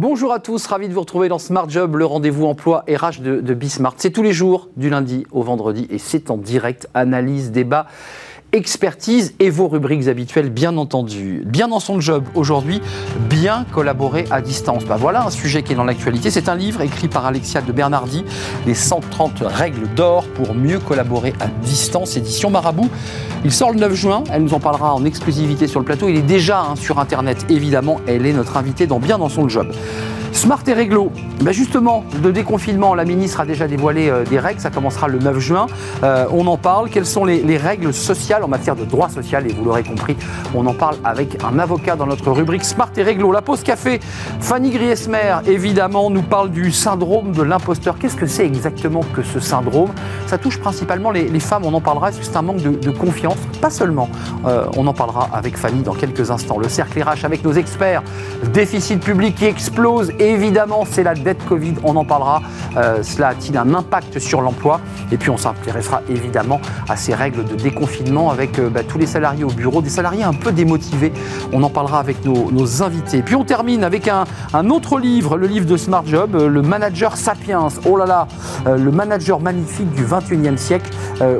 Bonjour à tous, ravi de vous retrouver dans Smart Job, le rendez-vous emploi RH de, de Bismart. C'est tous les jours, du lundi au vendredi, et c'est en direct, analyse, débat expertise et vos rubriques habituelles, bien entendu. Bien dans son job aujourd'hui, bien collaborer à distance. Bah voilà un sujet qui est dans l'actualité. C'est un livre écrit par Alexia de Bernardi, Les 130 règles d'or pour mieux collaborer à distance, édition Marabout. Il sort le 9 juin, elle nous en parlera en exclusivité sur le plateau. Il est déjà hein, sur Internet, évidemment, elle est notre invitée dans Bien dans son job. Smart et réglo. Ben justement, de déconfinement, la ministre a déjà dévoilé euh, des règles. Ça commencera le 9 juin. Euh, on en parle. Quelles sont les, règles sociales en matière de droit social Et vous l'aurez compris, on en parle avec un avocat dans notre rubrique Smart et réglo. La pause café. Fanny Griesmer, évidemment, nous parle du syndrome de l'imposteur. Qu'est-ce que c'est exactement que ce syndrome? Ça touche principalement les, femmes. On en parlera. C'est un manque de, confiance Pas seulement. Euh, on en parlera avec Fanny dans quelques instants. Le cercle RH avec nos experts. Déficit public qui explose Évidemment, c'est la dette Covid, on en parlera. Euh, cela a-t-il un impact sur l'emploi? Et puis on s'intéressera évidemment à ces règles de déconfinement avec euh, bah, tous les salariés au bureau, des salariés un peu démotivés. On en parlera avec nos, invités. Puis on termine avec un, autre livre, le livre de Smart Job, euh, le manager Sapiens. Oh là là, le manager magnifique du 21e siècle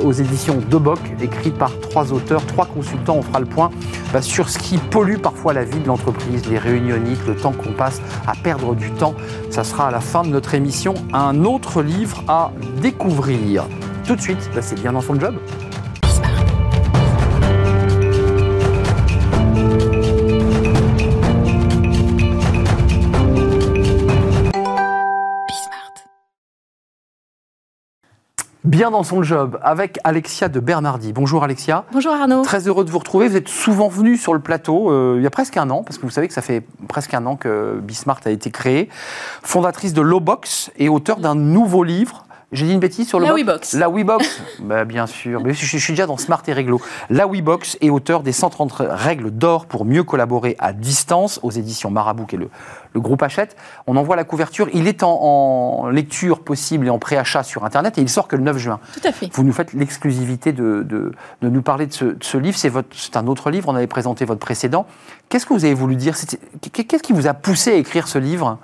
aux éditions De Boc, écrit par trois auteurs, trois consultants. On fera le point bah, sur ce qui pollue parfois la vie de l'entreprise, les réunionites, le temps qu'on passe à perdre du temps. Ça sera à la fin de notre émission un autre livre à découvrir. Tout de suite, c'est bien dans son job. Bien dans son job avec Alexia de Bernardi. Bonjour Alexia. Bonjour Arnaud. Très heureux de vous retrouver. Vous êtes souvent venu sur le plateau euh, il y a presque un an, parce que vous savez que ça fait presque un an que Bismart a été créé. Fondatrice de Lowbox et auteur d'un nouveau livre j'ai dit une bêtise sur le La WeBox. La WeBox, bah, bien sûr. Mais je, suis déjà dans Smart et Réglo. La WeBox est auteur des 130 règles d'or pour mieux collaborer à distance aux éditions Marabout, qui est le, le groupe Hachette. On envoie la couverture. Il est en, lecture possible et en préachat sur Internet et il sort que le 9 juin. Tout à fait. Vous nous faites l'exclusivité de, de, nous parler de ce, de ce livre. C'est un autre livre. On avait présenté votre précédent. Qu'est-ce que vous avez voulu dire? Qu'est-ce qui vous a poussé à écrire ce livre?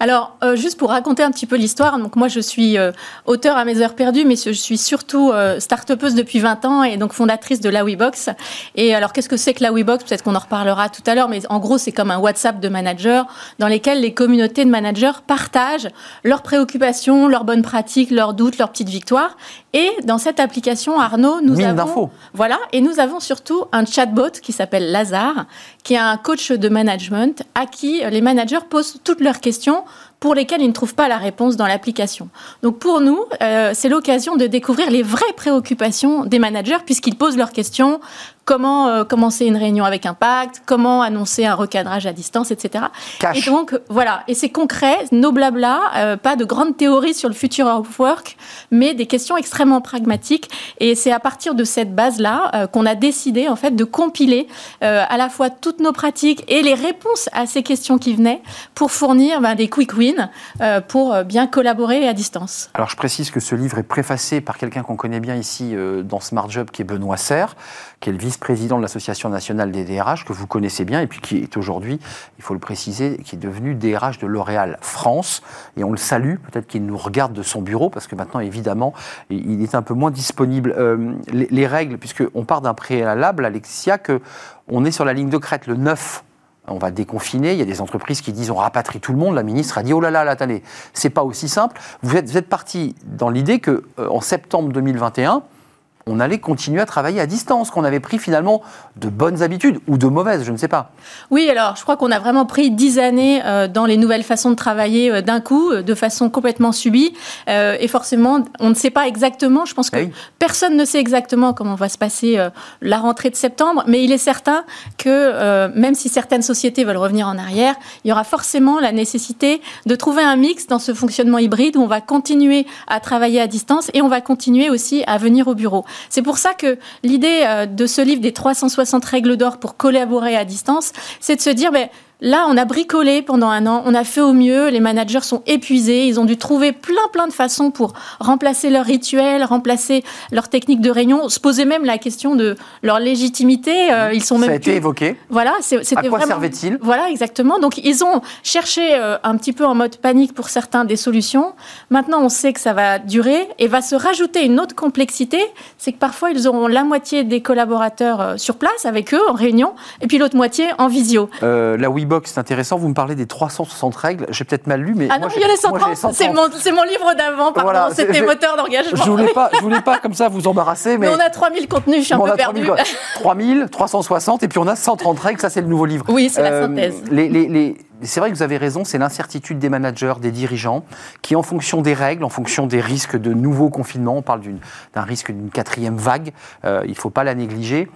Alors, euh, juste pour raconter un petit peu l'histoire, donc moi je suis euh, auteur à mes heures perdues, mais je suis surtout euh, start-upeuse depuis 20 ans et donc fondatrice de la WeBox. Et alors, qu'est-ce que c'est que la WeBox Peut-être qu'on en reparlera tout à l'heure, mais en gros, c'est comme un WhatsApp de managers dans lesquels les communautés de managers partagent leurs préoccupations, leurs bonnes pratiques, leurs doutes, leurs petites victoires. Et dans cette application, Arnaud, nous Mine avons voilà, et nous avons surtout un chatbot qui s'appelle Lazare, qui est un coach de management à qui les managers posent toutes leurs questions pour lesquelles ils ne trouvent pas la réponse dans l'application. Donc pour nous, euh, c'est l'occasion de découvrir les vraies préoccupations des managers puisqu'ils posent leurs questions comment euh, commencer une réunion avec impact, comment annoncer un recadrage à distance, etc. Et donc, voilà, et c'est concret, nos blabla, euh, pas de grandes théories sur le future of work, mais des questions extrêmement pragmatiques. Et c'est à partir de cette base-là euh, qu'on a décidé, en fait, de compiler à la fois toutes nos pratiques et les réponses à ces questions qui venaient pour fournir ben, des quick wins pour bien collaborer à distance. Alors, je précise que ce livre est préfacé par quelqu'un qu'on connaît bien ici dans Smart Job, qui est Benoît Serre, qui est le vice-président de l'Association nationale des DRH, que vous connaissez bien, et puis qui est aujourd'hui, il faut le préciser, qui est devenu DRH de L'Oréal France. Et on le salue, peut-être qu'il nous regarde de son bureau, parce que maintenant, évidemment, il est un peu moins disponible. Euh, les, règles, puisqu'on part d'un préalable, Alexia, que on est sur la ligne de crête le 9 on va déconfiner. Il y a des entreprises qui disent on rapatrie tout le monde. La ministre a dit oh là là, là attendez, c'est pas aussi simple. Vous êtes, vous êtes parti dans l'idée que euh, en septembre 2021, on allait continuer à travailler à distance, qu'on avait pris finalement de bonnes habitudes ou de mauvaises, je ne sais pas. Oui, alors je crois qu'on a vraiment pris dix années euh, dans les nouvelles façons de travailler euh, d'un coup, euh, de façon complètement subie. et forcément, on ne sait pas exactement, je pense que personne ne sait exactement comment va se passer la rentrée de septembre, mais il est certain que même si certaines sociétés veulent revenir en arrière, il y aura forcément la nécessité de trouver un mix dans ce fonctionnement hybride où on va continuer à travailler à distance et on va continuer aussi à venir au bureau. C'est pour ça que l'idée euh, de ce livre des 360 règles d'or pour collaborer à distance, c'est de se dire, ben, Là, on a bricolé pendant un an, on a fait au mieux, les managers sont épuisés, ils ont dû trouver plein plein de façons pour remplacer leur rituel, remplacer leur technique de réunion, se poser même la question de leur légitimité. Euh, ils sont même Ça a été évoqué. Voilà, c'était À quoi servait-il? Voilà, exactement. Donc ils ont cherché euh, un petit peu en mode panique pour certains des solutions. Maintenant, on sait que ça va durer et va se rajouter une autre complexité, c'est que parfois ils auront la moitié des collaborateurs euh, sur place avec eux en réunion et puis l'autre moitié en visio. la c'est intéressant. Vous me parlez des 360 règles. J'ai peut-être mal lu, mais. Ah non, il y a les 130. C'est mon, mon, livre d'avant, pardon. C'était moteur d'engagement. Je voulais pas, je voulais pas comme ça vous embarrasser, mais. mais on a 3000 contenus, je suis un peu perdu. 3000, 360, et puis on a 130 règles. Ça, c'est le nouveau livre. Oui, c'est la euh, synthèse. Les, les, les c'est vrai que vous avez raison, c'est l'incertitude des managers, des dirigeants, qui en fonction des règles, en fonction des risques de nouveaux confinements, on parle d'un risque d'une quatrième vague, euh, il ne faut pas la négliger,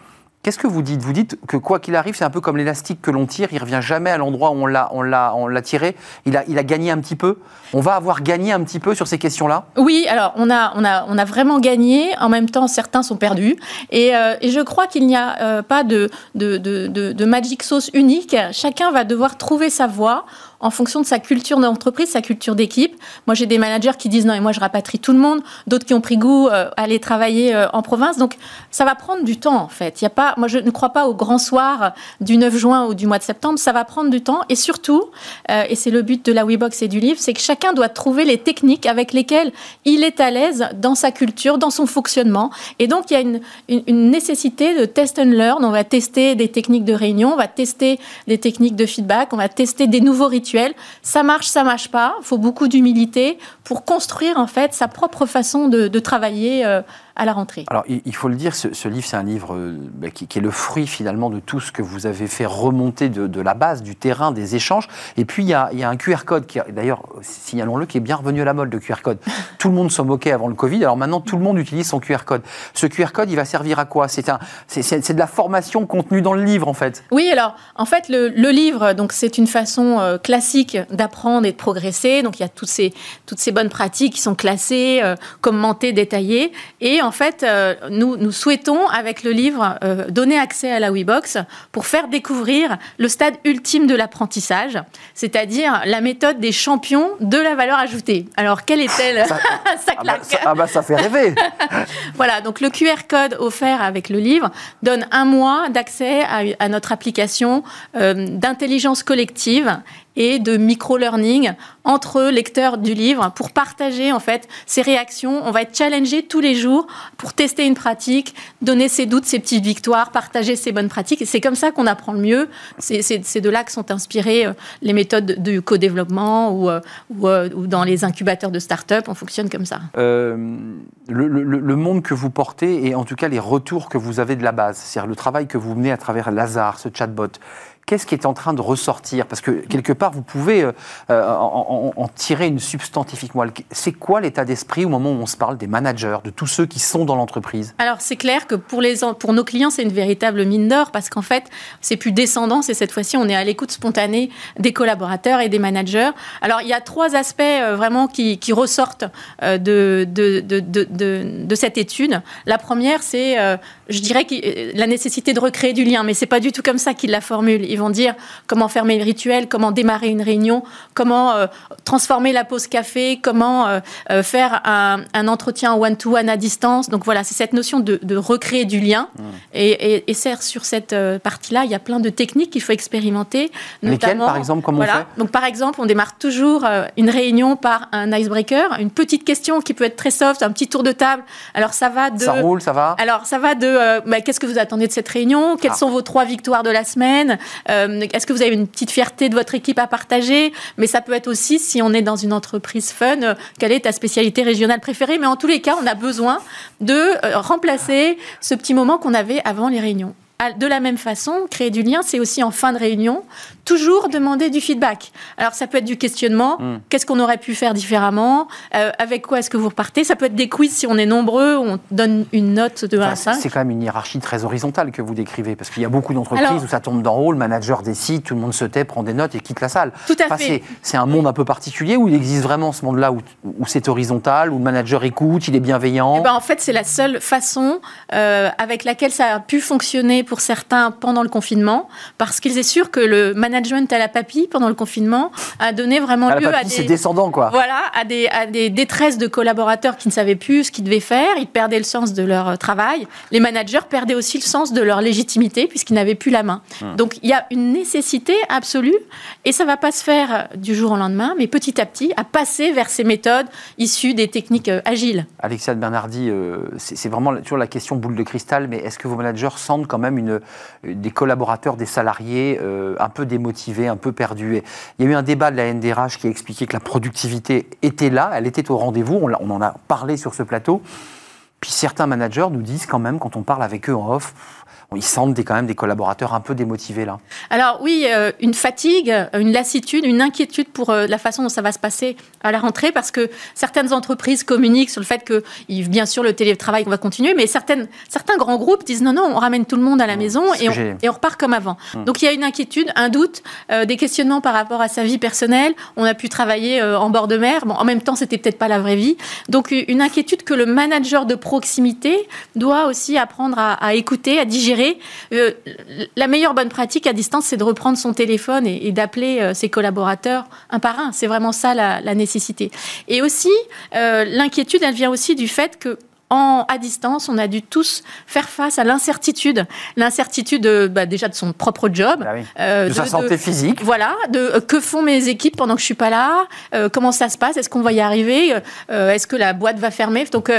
Qu'est-ce que vous dites? Vous dites que quoi qu'il arrive, c'est un peu comme l'élastique que l'on tire, il revient jamais à l'endroit où on l'a, on l'a, on l'a tiré. Il a, il a gagné un petit peu. On va avoir gagné un petit peu sur ces questions-là? Oui, alors on a, on a, on a vraiment gagné. En même temps, certains sont perdus. Et, euh, je crois qu'il n'y a euh, pas de de, de, de, de magic sauce unique. Chacun va devoir trouver sa voie en fonction de sa culture d'entreprise, sa culture d'équipe. Moi, j'ai des managers qui disent non, et moi, je rapatrie tout le monde. D'autres qui ont pris goût euh, à aller travailler euh, en province. Donc, ça va prendre du temps, en fait. Il y a pas, moi, je ne crois pas au grand soir du 9 juin ou du mois de septembre. Ça va prendre du temps. Et surtout, euh, et c'est le but de la WeBox et du livre, c'est que chacun doit trouver les techniques avec lesquelles il est à l'aise dans sa culture, dans son fonctionnement. Et donc, il y a une, une nécessité de test and learn. On va tester des techniques de réunion, on va tester des techniques de feedback, on va tester des nouveaux rituels ça marche, ça marche pas. Il faut beaucoup d'humilité pour construire en fait sa propre façon de, travailler euh, à la rentrée. Alors, il faut le dire, ce, livre, c'est un livre euh, bah, qui, est le fruit finalement de tout ce que vous avez fait remonter de, la base, du terrain, des échanges. Et puis, il y a, un QR code, qui, d'ailleurs, signalons-le, qui est bien revenu à la mode, le QR code. Tout le monde s'en moquait avant le Covid, alors maintenant, tout le monde utilise son QR code. Ce QR code, il va servir à quoi? C'est, un, c'est, de la formation contenue dans le livre, en fait. Oui, alors, en fait, le, livre, donc, c'est une façon euh, classique d'apprendre et de progresser. Donc, il y a toutes ces, toutes ces bonnes pratiques qui sont classées, euh, commentées, détaillées. Et en fait, euh, nous, nous souhaitons, avec le livre, euh, donner accès à la WeBox pour faire découvrir le stade ultime de l'apprentissage, c'est-à-dire la méthode des champions de la valeur ajoutée. Alors, quelle est-elle ça, ah bah, ah bah, ça, fait rêver Voilà, donc le QR code offert avec le livre donne un mois d'accès à, notre application euh, d'intelligence collective et de micro-learning entre lecteurs du livre pour partager en fait ses réactions. On va être challengé tous les jours pour tester une pratique, donner ses doutes, ses petites victoires, partager ses bonnes pratiques. C'est comme ça qu'on apprend le mieux. C'est de là que sont inspirées euh, les méthodes de co-développement ou, euh, euh, ou, dans les incubateurs de start-up. On fonctionne comme ça. le, le, monde que vous portez et en tout cas les retours que vous avez de la base, c'est-à-dire le travail que vous menez à travers Lazare, ce chatbot, qu'est-ce qui est en train de ressortir? Parce que quelque part, vous pouvez euh, euh, en, tirer une substantifique moelle. C'est quoi l'état d'esprit au moment où on se parle des managers, de tous ceux qui sont dans l'entreprise? Alors, c'est clair que pour, nos clients, c'est une véritable mine d'or parce qu'en fait, c'est plus descendant, et cette fois-ci, on est à l'écoute spontanée des collaborateurs et des managers. Alors, il y a trois aspects euh, vraiment qui, ressortent de, cette étude. La première, c'est, je dirais, la nécessité de recréer du lien, mais c'est pas du tout comme ça qu'il la formule ils vont dire comment fermer le rituel, comment démarrer une réunion, comment euh, transformer la pause café, comment euh, euh, faire un, entretien one-to-one à distance. Donc voilà, c'est cette notion de, recréer du lien. Mmh. Et, et, sur cette partie-là, il y a plein de techniques qu'il faut expérimenter. Lesquelles, par exemple, comment on fait? Donc par exemple, on démarre toujours une réunion par un icebreaker, une petite question qui peut être très soft, un petit tour de table. Alors ça va de... Ça roule, ça va? Alors ça va de... Bah, qu'est-ce que vous attendez de cette réunion? Quelles ah. sont vos trois victoires de la semaine? Euh, est-ce que vous avez une petite fierté de votre équipe à partager? Mais ça peut être aussi, si on est dans une entreprise fun, euh, quelle est ta spécialité régionale préférée? Mais en tous les cas, on a besoin de euh, remplacer ce petit moment qu'on avait avant les réunions. De la même façon, créer du lien, c'est aussi en fin de réunion, toujours demander du feedback. Alors ça peut être du questionnement, hmm. qu'est-ce qu'on aurait pu faire différemment, euh, avec quoi est-ce que vous repartez, ça peut être des quiz si on est nombreux, on donne une note de 1 à 5. C'est quand même une hiérarchie très horizontale que vous décrivez, parce qu'il y a beaucoup d'entreprises où ça tombe d'en haut, le manager décide, tout le monde se tait, prend des notes et quitte la salle. Tout à fait. C'est un monde un peu particulier où il existe vraiment ce monde-là où, c'est horizontal, où le manager écoute, il est bienveillant. Et eh ben, en fait, c'est la seule façon euh, avec laquelle ça a pu fonctionner pour certains pendant le confinement, parce qu'ils est sûr que le management à la papy pendant le confinement a donné vraiment à lieu à des descendants quoi. Voilà, à des, à des détresses de collaborateurs qui ne savaient plus ce qu'ils devaient faire, ils perdaient le sens de leur travail. Les managers perdaient aussi le sens de leur légitimité puisqu'ils n'avaient plus la main. Hum. Donc il y a une nécessité absolue et ça va pas se faire du jour au lendemain, mais petit à petit à passer vers ces méthodes issues des techniques euh, agiles. Alexia Bernardi, euh, c'est vraiment toujours la question boule de cristal, mais est-ce que vos managers sentent quand même une, des collaborateurs, des salariés euh, un peu démotivés, un peu perdus Il y a eu un débat de la NDRH qui a expliqué que la productivité était là, elle était au rendez-vous, on en a parlé sur ce plateau. Puis certains managers nous disent quand même, quand on parle avec eux en off, ils sentent des, quand même des collaborateurs un peu démotivés là. Alors oui, euh, une fatigue, une lassitude, une inquiétude pour euh, la façon dont ça va se passer à la rentrée, parce que certaines entreprises communiquent sur le fait que, bien sûr, le télétravail va continuer, mais certaines, certains grands groupes disent non, non, on ramène tout le monde à la mmh, maison et on, et on, repart comme avant. Mmh. Donc il y a une inquiétude, un doute, euh, des questionnements par rapport à sa vie personnelle. On a pu travailler en bord de mer. Bon, en même temps, c'était peut-être pas la vraie vie. Donc une inquiétude que le manager de proximité doit aussi apprendre à, à écouter, à digérer euh, la meilleure bonne pratique à distance, c'est de reprendre son téléphone et, d'appeler euh, ses collaborateurs un par un. C'est vraiment ça la, nécessité. Et aussi, euh, l'inquiétude, elle vient aussi du fait que en, à distance, on a dû tous faire face à l'incertitude. L'incertitude bah, déjà de son propre job. Ah de, sa santé physique. Voilà, de que font mes équipes pendant que je suis pas là, comment ça se passe, est-ce qu'on va y arriver, est-ce que la boîte va fermer? Donc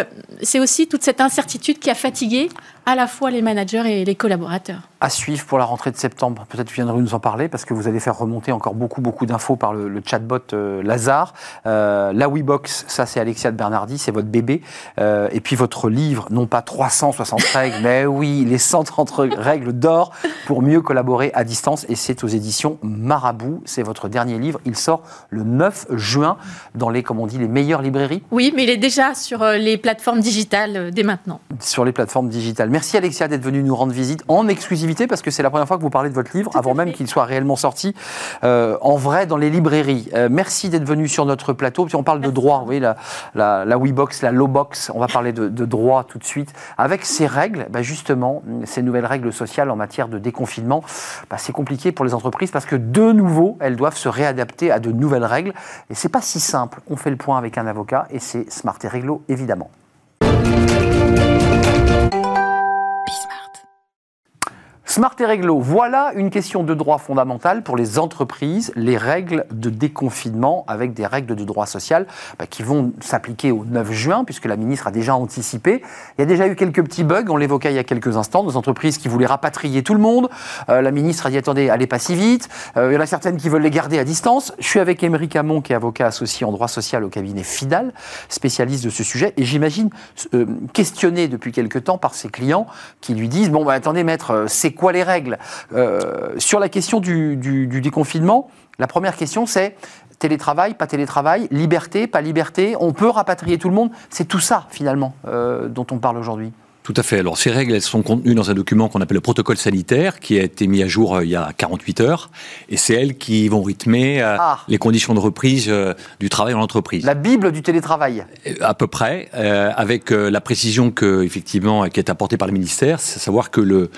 c'est aussi toute cette incertitude qui a fatigué à la fois les managers et les collaborateurs. À suivre pour la rentrée de septembre, peut-être viendrez nous en parler parce que vous allez faire remonter encore beaucoup beaucoup d'infos par le, chatbot euh, Lazare. Euh, la WeBox, ça c'est Alexia de Bernardi, c'est votre bébé. Euh, et puis votre livre, non pas 360 règles, mais oui, les 130 règles d'or pour mieux collaborer à distance. Et c'est aux éditions Marabout. C'est votre dernier livre. Il sort le 9 juin dans les, comme on dit, les meilleures librairies. Oui, mais il est déjà sur les plateformes digitales dès maintenant. Sur les plateformes digitales. Merci Alexia d'être venue nous rendre visite en exclusivité parce que c'est la première fois que vous parlez de votre livre avant même qu'il soit réellement sorti euh, en vrai dans les librairies. Euh, merci d'être venue sur notre plateau. Puis on parle de droit, vous voyez, la, la, la WeBox, la Lowbox, on va parler de, droit tout de suite. Avec ces règles, bah, justement, ces nouvelles règles sociales en matière de déconfinement, bah, c'est compliqué pour les entreprises parce que de nouveau, elles doivent se réadapter à de nouvelles règles. Et c'est pas si simple. On fait le point avec un avocat et c'est Smart et Réglo, évidemment. Smart et réglo, voilà une question de droit fondamental pour les entreprises, les règles de déconfinement avec des règles de droit social bah, qui vont s'appliquer au 9 juin puisque la ministre a déjà anticipé. Il y a déjà eu quelques petits bugs, on l'évoquait il y a quelques instants, nos entreprises qui voulaient rapatrier tout le monde. Euh, la ministre a dit attendez, allez pas si vite. Euh, il y en a certaines qui veulent les garder à distance. Je suis avec Émeric Hamon qui est avocat associé en droit social au cabinet Fidal, spécialiste de ce sujet et j'imagine euh, questionné depuis quelques temps par ses clients qui lui disent bon bah attendez maître, c'est quoi les règles. Euh, sur la question du, déconfinement, la première question c'est télétravail, pas télétravail, liberté, pas liberté, on peut rapatrier tout le monde. C'est tout ça finalement euh, dont on parle aujourd'hui. Tout à fait. Alors ces règles, elles sont contenues dans un document qu'on appelle le protocole sanitaire, qui a été mis à jour euh, il y a 48 heures, et c'est elles qui vont rythmer ah. les conditions de reprise du travail en entreprise. La Bible du télétravail. À peu près, avec la précision que effectivement qui est apportée par le ministère, c'est savoir que le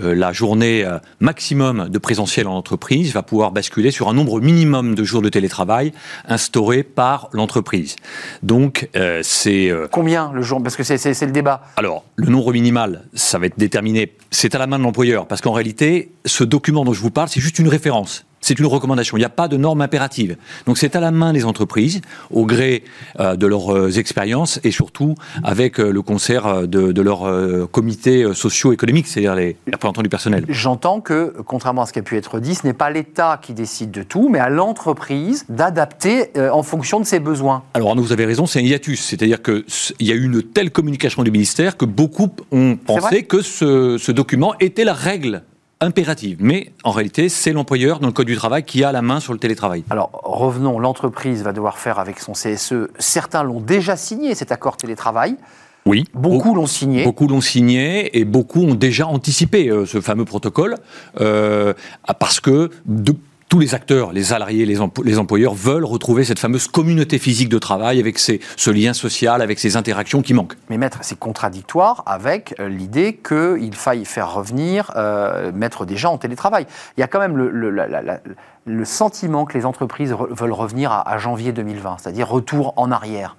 la journée euh, maximum de présentiel en entreprise va pouvoir basculer sur un nombre minimum de jours de télétravail instauré par l'entreprise. Donc, euh, c'est... Combien le jour? Parce que c'est le débat. Alors, le nombre minimal, ça va être déterminé, c'est à la main de l'employeur, parce qu'en réalité, ce document dont je vous parle, c'est juste une référence c'est une recommandation. Il n'y a pas de norme impérative. Donc c'est à la main des entreprises, au gré euh, de leurs euh, expériences et surtout avec euh, le concert de, de leurs comités socio-économiques, c'est-à-dire les, représentants du personnel. J'entends que, contrairement à ce qui a pu être dit, ce n'est pas l'État qui décide de tout, mais à l'entreprise d'adapter en fonction de ses besoins. Alors vous avez raison, c'est un hiatus. C'est-à-dire qu'il y a eu une telle communication du ministère que beaucoup ont pensé que ce, ce document était la règle impérative. Mais en réalité, c'est l'employeur dans le Code du travail qui a la main sur le télétravail. Alors revenons, l'entreprise va devoir faire avec son CSE. Certains l'ont déjà signé, cet accord télétravail. Oui. Beaucoup l'ont signé. Beaucoup l'ont signé et beaucoup ont déjà anticipé euh, ce fameux protocole euh, parce que de tous les acteurs, les salariés, les, les, employeurs veulent retrouver cette fameuse communauté physique de travail avec ce lien social, avec ces interactions qui manquent. Mais maître, c'est contradictoire avec euh, l'idée qu'il faille faire revenir, euh, mettre des gens en télétravail. Il y a quand même le, le, sentiment que les entreprises veulent revenir à, à janvier 2020, c'est-à-dire retour en arrière.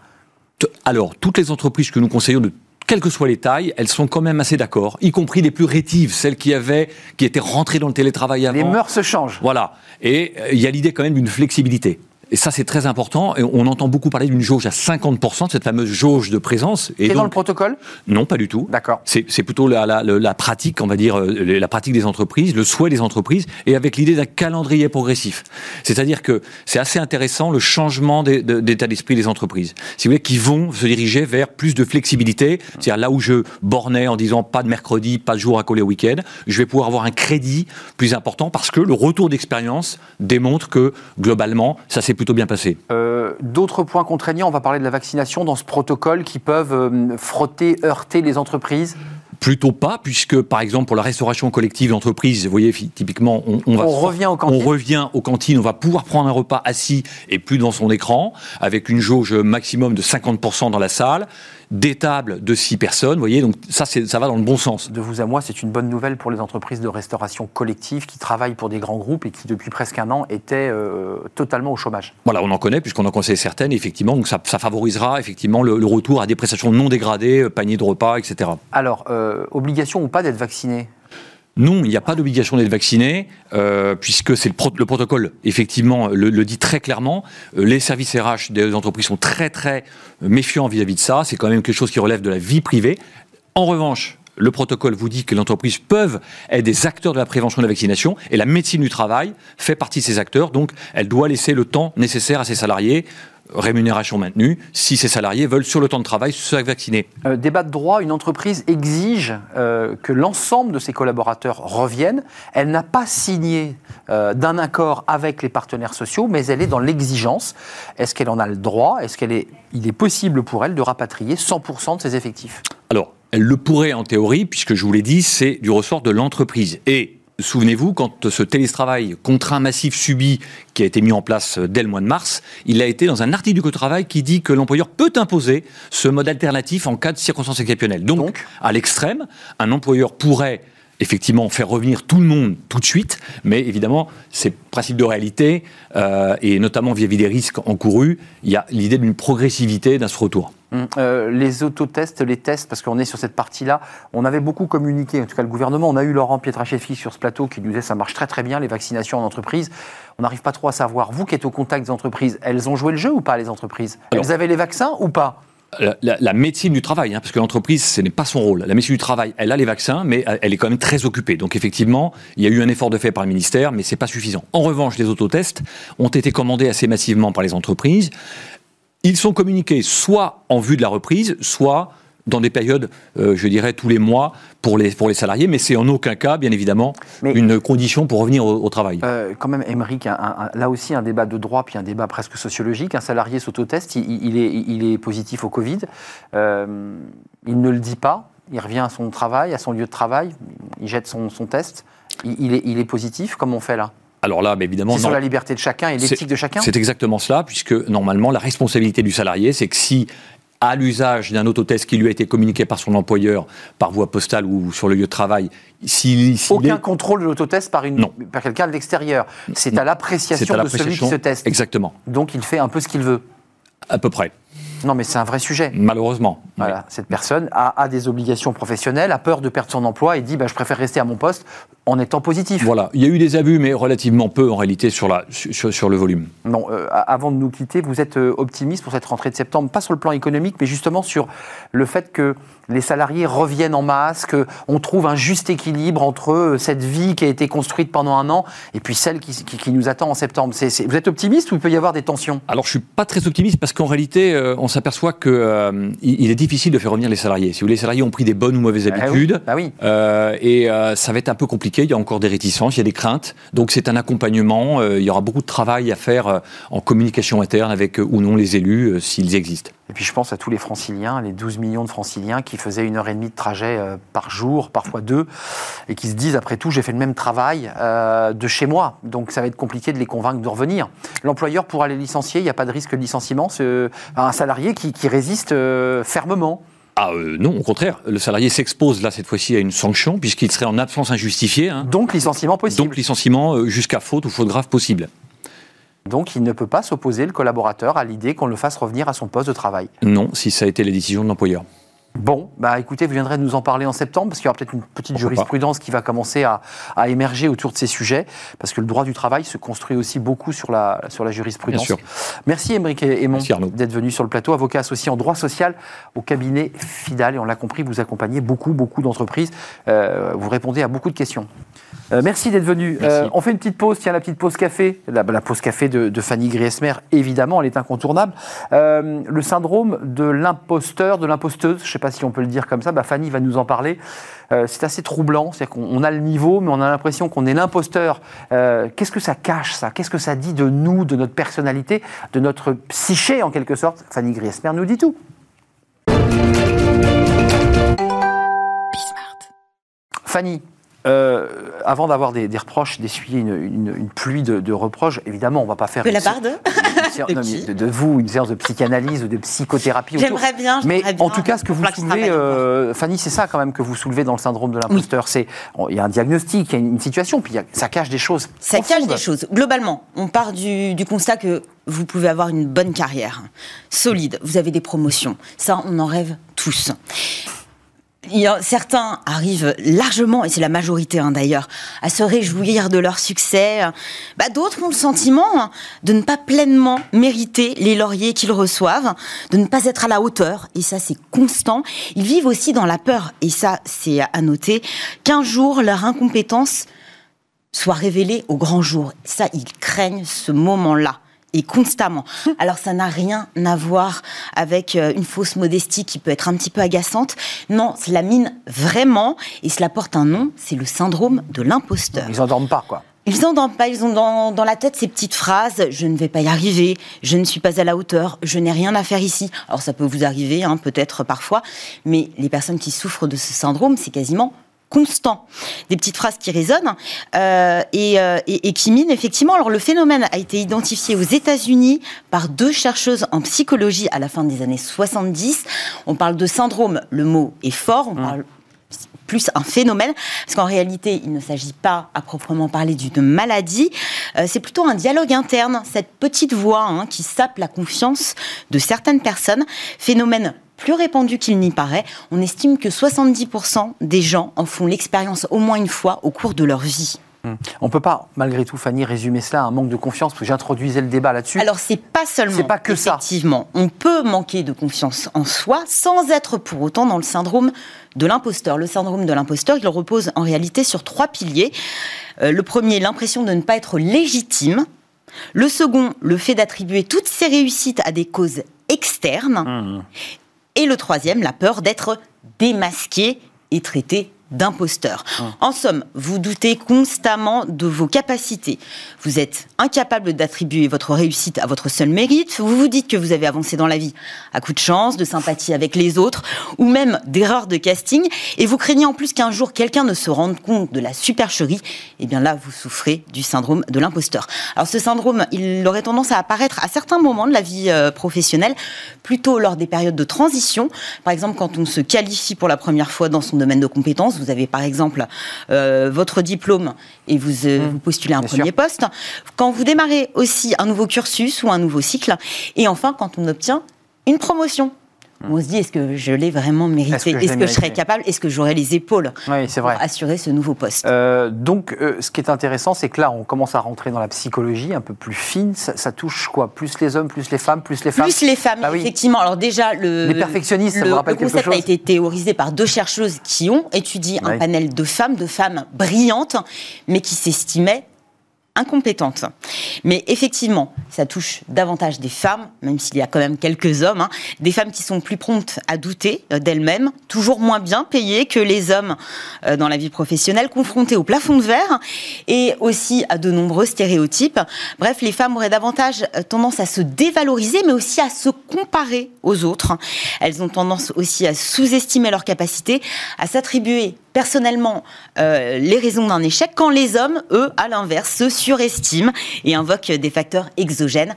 Alors, toutes les entreprises que nous conseillons de quelles que soient les tailles, elles sont quand même assez d'accord, y compris les plus rétives, celles qui avaient, qui étaient rentrées dans le télétravail avant. Les mœurs se changent. Voilà. Et euh, il y a l'idée quand même d'une flexibilité. Et ça, c'est très important. Et on entend beaucoup parler d'une jauge à 50%, cette fameuse jauge de présence. Et dans le protocole? Non, pas du tout. D'accord. C'est plutôt la, la, pratique, on va dire, euh, la pratique des entreprises, le souhait des entreprises, et avec l'idée d'un calendrier progressif. C'est-à-dire que c'est assez intéressant le changement d'état d'esprit des entreprises. Si vous voulez, qui vont se diriger vers plus de flexibilité. C'est-à-dire là où je bornais en disant pas de mercredi, pas de jour à coller au week-end, je vais pouvoir avoir un crédit plus important parce que le retour d'expérience démontre que globalement, ça c'est plutôt bien passé. Euh, d'autres points contraignants, on va parler de la vaccination dans ce protocole qui peuvent euh, frotter, heurter les entreprises Plutôt pas, puisque par exemple pour la restauration collective d'entreprise, vous voyez, typiquement, on, va, on revient aux cantines. On revient aux cantines, on va pouvoir prendre un repas assis et plus dans son écran, avec une jauge maximum de 50% dans la salle des tables de 6 personnes, vous voyez, donc ça, ça va dans le bon sens. De vous à moi, c'est une bonne nouvelle pour les entreprises de restauration collective qui travaillent pour des grands groupes et qui, depuis presque un an, étaient euh, totalement au chômage. Voilà, on en connaît, puisqu'on en conseille certaines, effectivement, donc ça, favorisera effectivement le, retour à des prestations non dégradées, euh, panier de repas, etc. Alors, euh, obligation ou pas d'être vacciné? Non, il n'y a pas d'obligation d'être vacciné, euh, puisque c'est le, protocole, effectivement, le, dit très clairement. Euh, les services RH des entreprises sont très, très méfiants vis-à-vis de ça. C'est quand même quelque chose qui relève de la vie privée. En revanche, le protocole vous dit que les entreprises peuvent être des acteurs de la prévention de la vaccination et la médecine du travail fait partie de ces acteurs. Donc, elle doit laisser le temps nécessaire à ses salariés rémunération maintenue, si ces salariés veulent, sur le temps de travail, se vacciner. Euh, débat de droit, une entreprise exige euh, que l'ensemble de ses collaborateurs reviennent. Elle n'a pas signé euh, d'un accord avec les partenaires sociaux, mais elle est dans l'exigence. Est-ce qu'elle en a le droit? Est-ce qu'il est, il est possible pour elle de rapatrier 100% de ses effectifs? Alors, elle le pourrait en théorie, puisque je vous l'ai dit, c'est du ressort de l'entreprise. Et Souvenez-vous, quand ce télétravail contraint massif subi qui a été mis en place dès le mois de mars, il a été dans un article du Code travail qui dit que l'employeur peut imposer ce mode alternatif en cas de circonstances exceptionnelles. Donc, à l'extrême, un employeur pourrait effectivement faire revenir tout le monde tout de suite, mais évidemment, c'est principe de réalité, euh, et notamment vis-à-vis des risques encourus, il y a l'idée d'une progressivité dans ce retour. Hum, euh, les autotests, les tests, parce qu'on est sur cette partie-là, on avait beaucoup communiqué, en tout cas le gouvernement, on a eu Laurent Pietraszewski sur ce plateau qui nous disait ça marche très très bien, les vaccinations en entreprise. On n'arrive pas trop à savoir, vous qui êtes au contact des entreprises, elles ont joué le jeu ou pas les entreprises? Elles avaient les vaccins ou pas? la, médecine du travail, hein, parce que l'entreprise, ce n'est pas son rôle. La médecine du travail, elle a les vaccins, mais elle est quand même très occupée. Donc effectivement, il y a eu un effort de fait par le ministère, mais c'est pas suffisant. En revanche, les autotests ont été commandés assez massivement par les entreprises. Ils sont communiqués soit en vue de la reprise, soit dans des périodes, euh, je dirais, tous les mois pour les, pour les salariés, mais c'est en aucun cas, bien évidemment, une condition pour revenir au, travail. Euh, quand même, Émeric, là aussi un débat de droit, puis un débat presque sociologique. Un salarié s'autoteste, il, il, est, il est positif au Covid, euh, il ne le dit pas, il revient à son travail, à son lieu de travail, il jette son, son test, il, est, il est positif, comme on fait là alors là, mais évidemment, c'est sur la liberté de chacun et l'éthique de chacun. C'est exactement cela, puisque normalement, la responsabilité du salarié, c'est que si à l'usage d'un autotest qui lui a été communiqué par son employeur par voie postale ou sur le lieu de travail. Si, Aucun contrôle de l'autotest par, une, par quelqu'un de l'extérieur. C'est à l'appréciation de celui qui se teste. Exactement. Donc il fait un peu ce qu'il veut. À peu près. Non, mais c'est un vrai sujet. Malheureusement. Voilà, cette personne a, des obligations professionnelles, a peur de perdre son emploi et dit bah, je préfère rester à mon poste en étant positif. Voilà, il y a eu des abus, mais relativement peu en réalité sur, la, sur, le volume. Non, euh, avant de nous quitter, vous êtes euh, optimiste pour cette rentrée de septembre, pas sur le plan économique, mais justement sur le fait que les salariés reviennent en masse, qu'on trouve un juste équilibre entre euh, cette vie qui a été construite pendant un an et puis celle qui, nous attend en septembre. vous êtes optimiste ou il peut y avoir des tensions? Alors je suis pas très optimiste parce qu'en réalité, on s'aperçoit qu'il il est difficile de faire revenir les salariés. Si vous voulez, les salariés ont pris des bonnes ou mauvaises eh habitudes, bah oui. et ça va être un peu compliqué il y a encore des réticences, il y a des craintes. Donc c'est un accompagnement, euh, il y aura beaucoup de travail à faire euh, en communication interne avec ou non les élus, s'ils existent. Et puis je pense à tous les franciliens, les 12 millions de franciliens qui faisaient une heure et demie de trajet par jour, parfois deux, et qui se disent, après tout, j'ai fait le même travail de chez moi, donc ça va être compliqué de les convaincre de revenir. L'employeur pourra les licencier, il n'y a pas de risque de licenciement, un salarié qui résiste fermement. Ah euh, non, au contraire, le salarié s'expose là cette fois-ci à une sanction puisqu'il serait en absence injustifiée. Hein. Donc licenciement possible. Donc licenciement euh, jusqu'à faute ou faute grave possible. Donc il ne peut pas s'opposer, le collaborateur, à l'idée qu'on le fasse revenir à son poste de travail. Non, si ça a été la décision de l'employeur. Bon, bah écoutez, vous viendrez nous en parler en septembre, parce qu'il y aura peut-être une petite jurisprudence qui va commencer à, émerger autour de ces sujets, parce que le droit du travail se construit aussi beaucoup sur la, sur la jurisprudence. Bien sûr. Merci Émeric Aymon d'être venu sur le plateau, avocat associé en droit social au cabinet FIDAL, et on l'a compris, vous accompagnez beaucoup, beaucoup d'entreprises, euh, vous répondez à beaucoup de questions. Euh, merci d'être venu. Euh, on fait une petite pause, tiens, la petite pause café. La, pause café de, Fanny Griesmer, évidemment, elle est incontournable. Le syndrome de l'imposteur, de l'imposteuse, je ne sais pas si on peut le dire comme ça, bah, Fanny va nous en parler. c'est assez troublant, c'est-à-dire qu'on a le niveau, mais on a l'impression qu'on est l'imposteur. Qu'est-ce que ça cache, ça? Qu'est-ce que ça dit de nous, de notre personnalité, de notre psyché, en quelque sorte? Fanny Griesmer nous dit tout. Fanny, euh, avant d'avoir des, reproches, d'essuyer une, pluie de, reproches, évidemment, on ne va pas faire. De la barde de, vous, une séance de psychanalyse ou de psychothérapie. J'aimerais bien. Mais en tout cas, ce que vous soulevez, euh, Fanny, c'est ça quand même que vous soulevez dans le syndrome de l'imposteur. C'est il y a un diagnostic, il y a une, situation, puis ça cache des choses. Ça cache des choses. Globalement, on part du, du constat que vous pouvez avoir une bonne carrière, solide, vous avez des promotions. Ça, on en rêve tous certains arrivent largement, et c'est la majorité hein, d'ailleurs, à se réjouir de leur succès. Bah, D'autres ont le sentiment hein, de ne pas pleinement mériter les lauriers qu'ils reçoivent, de ne pas être à la hauteur, et ça c'est constant. Ils vivent aussi dans la peur, et ça c'est à noter, qu'un jour leur incompétence soit révélée au grand jour. Ça, ils craignent ce moment-là et constamment. Alors ça n'a rien à voir avec euh, une fausse modestie qui peut être un petit peu agaçante. Non, cela mine vraiment et cela porte un nom, c'est le syndrome de l'imposteur. Ils n'endorment pas quoi. Ils n'endorment pas, ils ont dans, dans, la tête ces petites phrases je ne vais pas y arriver, je ne suis pas à la hauteur, je n'ai rien à faire ici. Alors ça peut vous arriver, hein, peut-être parfois, mais les personnes qui souffrent de ce syndrome, c'est quasiment constant, des petites phrases qui résonnent euh, euh, et, qui minent effectivement. Alors le phénomène a été identifié aux États-Unis par deux chercheuses en psychologie à la fin des années 70. On parle de syndrome, le mot est fort, on mmh. parle plus un phénomène, parce qu'en réalité, il ne s'agit pas à proprement parler d'une maladie, euh, c'est plutôt un dialogue interne, cette petite voix hein, qui sape la confiance de certaines personnes, phénomène plus répandu qu'il n'y paraît. On estime que 70% des gens en font l'expérience au moins une fois au cours de leur vie. Hmm. On ne peut pas, malgré tout, Fanny, résumer cela à un manque de confiance, parce que j'introduisais le débat là-dessus. Alors, c'est pas seulement. C'est pas que effectivement, on peut manquer de confiance en soi sans être pour autant dans le syndrome de l'imposteur. Le syndrome de l'imposteur, il repose en réalité sur trois piliers. Euh, le premier, l'impression de ne pas être légitime. Le second, le fait d'attribuer toutes ses réussites à des causes externes. Hmm. Et le troisième, la peur d'être démasqué et traité d'imposteur. Ah. En somme, vous doutez constamment de vos capacités. Vous êtes incapable d'attribuer votre réussite à votre seul mérite. Vous vous dites que vous avez avancé dans la vie à coup de chance, de sympathie avec les autres, ou même d'erreurs de casting. Et vous craignez en plus qu'un jour quelqu'un ne se rende compte de la supercherie. Et eh bien là, vous souffrez du syndrome de l'imposteur. Alors ce syndrome, il aurait tendance à apparaître à certains moments de la vie euh, professionnelle, plutôt lors des périodes de transition. Par exemple, quand on se qualifie pour la première fois dans son domaine de compétences, vous avez par exemple euh, votre diplôme et vous, euh, mmh. postulez un premier poste. Quand vous démarrez aussi un nouveau cursus ou un nouveau cycle. Et enfin, quand on obtient une promotion. On se dit, est-ce que je l'ai vraiment mérité? Est-ce que, je, serais capable? Est-ce que j'aurais les épaules pour assurer ce nouveau poste? Euh, Donc, euh, ce qui est intéressant, c'est que là, on commence à rentrer dans la psychologie un peu plus fine. Ça, touche quoi? Plus les hommes, plus les femmes, plus les femmes? Plus les femmes, bah effectivement. Alors déjà, le, les perfectionnistes, ça le, vous rappelle le concept a été théorisé par deux chercheuses qui ont étudié un panel de femmes, de femmes brillantes, mais qui s'estimaient incompétentes. Mais effectivement, ça touche davantage des femmes, même s'il y a quand même quelques hommes, hein. des femmes qui sont plus promptes à douter euh, d'elles-mêmes, toujours moins bien payées que les hommes euh, dans la vie professionnelle, confrontées au plafond de verre et aussi à de nombreux stéréotypes. Bref, les femmes auraient davantage euh, tendance à se dévaloriser, mais aussi à se comparer aux autres. Elles ont tendance aussi à sous-estimer leurs capacités, à s'attribuer personnellement euh, les raisons d'un échec, quand les hommes, eux, à l'inverse, se surestiment et invoquent des facteurs exogènes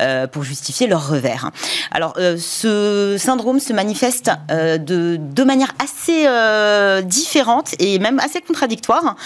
euh, pour justifier leur revers. Alors, euh, ce syndrome se manifeste de deux manières assez différentes et même assez contradictoires.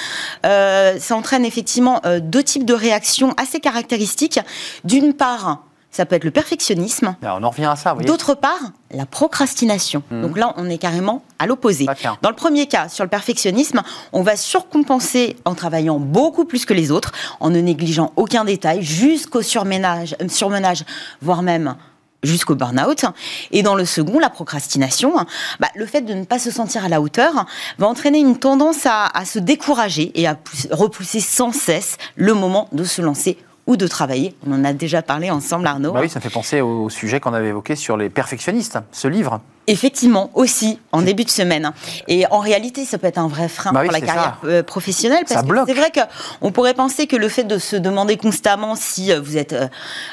ça entraîne effectivement deux types de réactions assez caractéristiques. D'une part, ça peut être le perfectionnisme. on en revient à ça. D'autre part, la procrastination. Mmh. Donc là, on est carrément à l'opposé. Dans le premier cas, sur le perfectionnisme, on va surcompenser en travaillant beaucoup plus que les autres, en ne négligeant aucun détail, jusqu'au surmenage, euh, surmenage, voire même jusqu'au burn-out. Et dans le second, la procrastination, bah, le fait de ne pas se sentir à la hauteur va entraîner une tendance à, à se décourager et à repousser sans cesse le moment de se lancer ou de travailler. On en a déjà parlé ensemble, Arnaud. Bah oui, ça fait penser au sujet qu'on avait évoqué sur les perfectionnistes, ce livre. Effectivement, aussi, en début de semaine. Et en réalité, ça peut être un vrai frein bah pour la carrière euh, professionnelle. Parce que c'est vrai qu'on pourrait penser que le fait de se demander constamment si euh, vous êtes euh,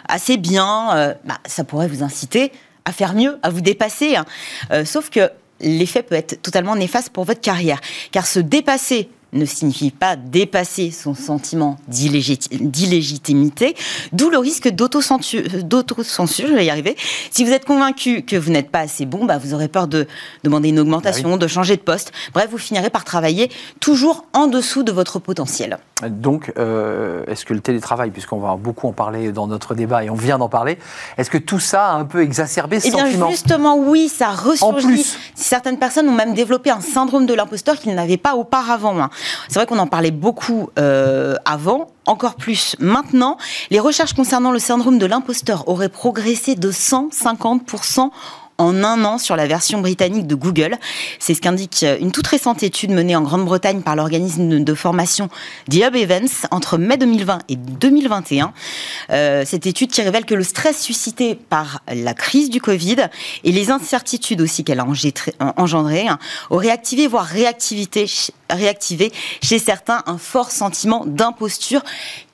assez bien, bah, ça pourrait vous inciter à faire mieux, à vous dépasser. Hein. sauf que l'effet peut être totalement néfaste pour votre carrière. Car se dépasser ne signifie pas dépasser son sentiment d'illégitimité, d'où le risque d'autocensure, je vais y arriver. Si vous êtes convaincu que vous n'êtes pas assez bon, bah vous aurez peur de demander une augmentation, bah de changer de poste. Bref, vous finirez par travailler toujours en dessous de votre potentiel. Donc, euh, est-ce que le télétravail, puisqu'on va beaucoup en parler dans notre débat et on vient d'en parler, est-ce que tout ça a un peu exacerbé ce eh bien, Justement, oui, ça ressurgit. Certaines personnes ont même développé un syndrome de l'imposteur qu'ils n'avaient pas auparavant. C'est vrai qu'on en parlait beaucoup euh, avant, encore plus maintenant. Les recherches concernant le syndrome de l'imposteur auraient progressé de 150% en un an sur la version britannique de Google. C'est ce qu'indique une toute récente étude menée en Grande-Bretagne par l'organisme de formation The Hub Events entre mai 2020 et 2021. Euh, cette étude qui révèle que le stress suscité par la crise du Covid et les incertitudes aussi qu'elle a engendré hein, auraient activé, voire réactivé chez certains un fort sentiment d'imposture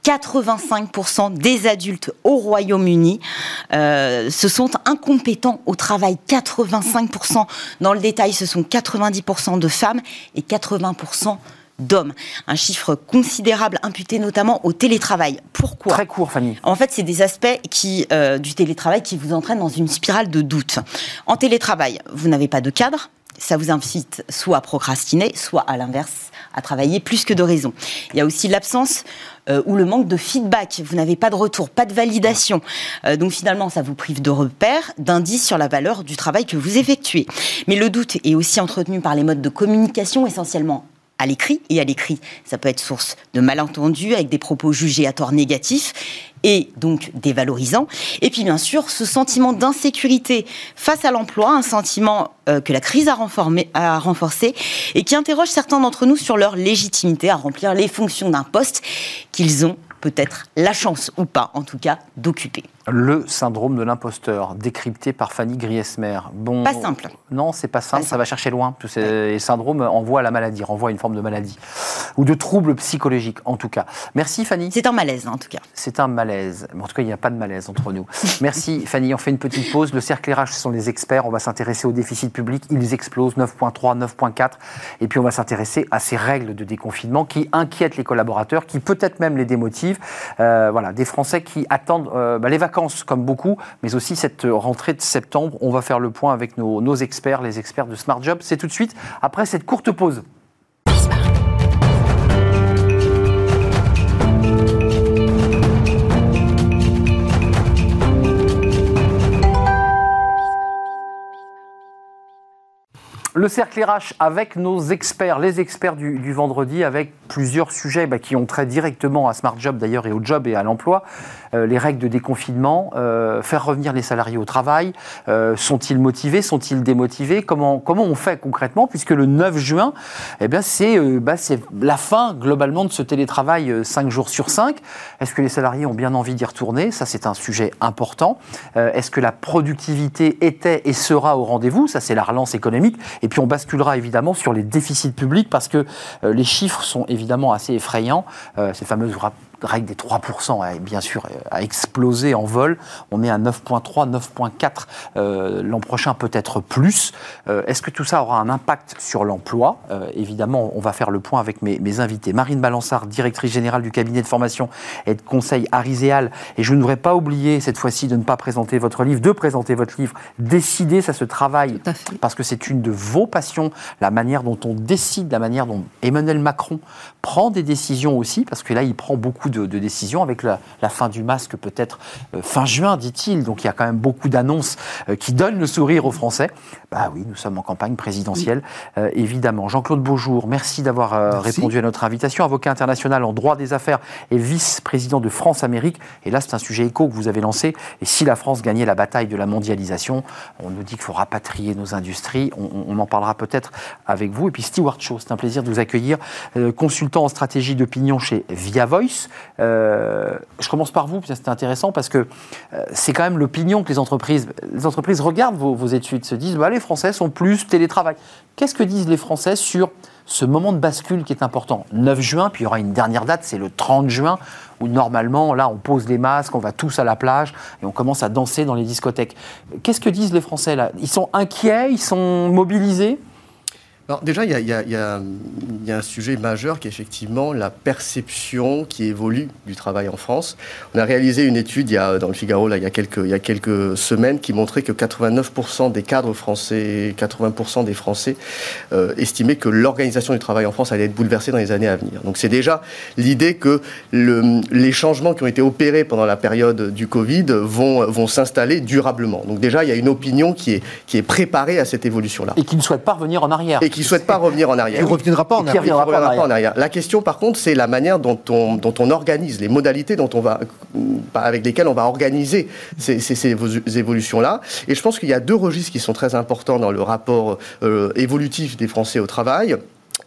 85% des adultes au Royaume-Uni euh, se sont incompétents au travail. 85%. Dans le détail, ce sont 90% de femmes et 80% d'hommes. Un chiffre considérable imputé notamment au télétravail. Pourquoi? Très court, Fanny. En fait, c'est des aspects qui, euh, du télétravail qui vous entraînent dans une spirale de doute. En télétravail, vous n'avez pas de cadre. Ça vous incite soit à procrastiner, soit à l'inverse, à travailler plus que de raison. Il y a aussi l'absence euh, ou le manque de feedback. Vous n'avez pas de retour, pas de validation. Euh, donc finalement, ça vous prive de repères, d'indices sur la valeur du travail que vous effectuez. Mais le doute est aussi entretenu par les modes de communication essentiellement à l'écrit, et à l'écrit, ça peut être source de malentendus avec des propos jugés à tort négatifs et donc dévalorisants. Et puis bien sûr, ce sentiment d'insécurité face à l'emploi, un sentiment euh, que la crise a, a renforcé et qui interroge certains d'entre nous sur leur légitimité à remplir les fonctions d'un poste qu'ils ont peut-être la chance ou pas, en tout cas, d'occuper. Le syndrome de l'imposteur, décrypté par Fanny Griesmer. Bon, pas simple. Non, c'est pas simple, ça va chercher loin. Tous ces syndromes envoient à la maladie, renvoient à une forme de maladie. Ou de troubles psychologiques, en tout cas. Merci Fanny. C'est un malaise, en tout cas. C'est un malaise. En tout cas, il n'y a pas de malaise entre nous. Merci Fanny. On fait une petite pause. Le cercle RH, ce sont les experts. On va s'intéresser au déficit public. Ils explosent 9.3, 9.4. Et puis, on va s'intéresser à ces règles de déconfinement qui inquiètent les collaborateurs, qui peut-être même les démotivent. Euh, voilà, des Français qui attendent euh, bah, les vacances comme beaucoup, mais aussi cette rentrée de septembre. On va faire le point avec nos, experts, les experts de Smart Job. C'est tout de suite après cette courte pause. Le cercle RH avec nos experts, les experts du, vendredi, avec plusieurs sujets bah, qui ont trait directement à Smart Job d'ailleurs et au job et à l'emploi. Euh, les règles de déconfinement, euh, faire revenir les salariés au travail, euh, sont-ils motivés, sont-ils démotivés comment, comment on fait concrètement Puisque le 9 juin, eh bah, c'est la fin globalement de ce télétravail 5 jours sur 5. Est-ce que les salariés ont bien envie d'y retourner? Ça, c'est un sujet important. est-ce que la productivité était et sera au rendez-vous? Ça, c'est la relance économique. Puis, on basculera évidemment sur les déficits publics parce que les chiffres sont évidemment assez effrayants. ces fameuses règle des 3%, bien sûr, a explosé en vol. On est à 9,3, 9,4 euh, l'an prochain, peut-être plus. Euh, est-ce que tout ça aura un impact sur l'emploi? Euh, Évidemment, on va faire le point avec mes, invités. Marine Balançard, directrice générale du cabinet de formation et de conseil Ariséal. Et je ne voudrais pas oublier cette fois-ci de ne pas présenter votre livre, de présenter votre livre. Décider, ça se travaille. Parce que c'est une de vos passions, la manière dont on décide, la manière dont Emmanuel Macron prend des décisions aussi, parce que là, il prend beaucoup de, décisions avec la, fin du masque peut-être euh, fin juin, dit-il. Donc il y a quand même beaucoup d'annonces euh, qui donnent le sourire aux Français. Bah oui, nous sommes en campagne présidentielle, euh, évidemment. Jean-Claude Beaujour, merci d'avoir répondu à notre invitation. Avocat international en droit des affaires et vice-président de France-Amérique. Et là, c'est un sujet éco que vous avez lancé. Et si la France gagnait la bataille de la mondialisation, on nous dit qu'il faut rapatrier nos industries. On, en parlera peut-être avec vous. Et puis Stewart Shaw, c'est un plaisir de vous accueillir, consultant en stratégie d'opinion chez Via Voice. Euh, je commence par vous, c'est intéressant parce que euh, c'est quand même l'opinion que les entreprises, les entreprises regardent vos, études, se disent bah, les Français sont plus télétravail. Qu'est-ce que disent les Français sur ce moment de bascule qui est important? 9 juin, puis il y aura une dernière date, c'est le 30 juin, où normalement, là, on pose les masques, on va tous à la plage et on commence à danser dans les discothèques. Qu'est-ce que disent les Français là? Ils sont inquiets, ils sont mobilisés? Alors déjà, il y, a, un sujet majeur qui est effectivement la perception qui évolue du travail en France. On a réalisé une étude il y a, dans le Figaro là, il, y a quelques, il y a quelques semaines qui montrait que 89% des cadres français, 80% des Français euh, estimaient que l'organisation du travail en France allait être bouleversée dans les années à venir. Donc c'est déjà l'idée que le, les changements qui ont été opérés pendant la période du Covid vont, vont s'installer durablement. Donc déjà, il y a une opinion qui est, qui est préparée à cette évolution-là. Et qui ne souhaite pas revenir en arrière qui ne souhaite pas revenir en arrière. Il ne reviendra pas en arrière. Reviendra pas en arrière. La question, par contre, c'est la manière dont on, dont on organise, les modalités dont on va, avec lesquelles on va organiser ces, ces, évolutions-là. Et je pense qu'il y a deux registres qui sont très importants dans le rapport euh, évolutif des Français au travail.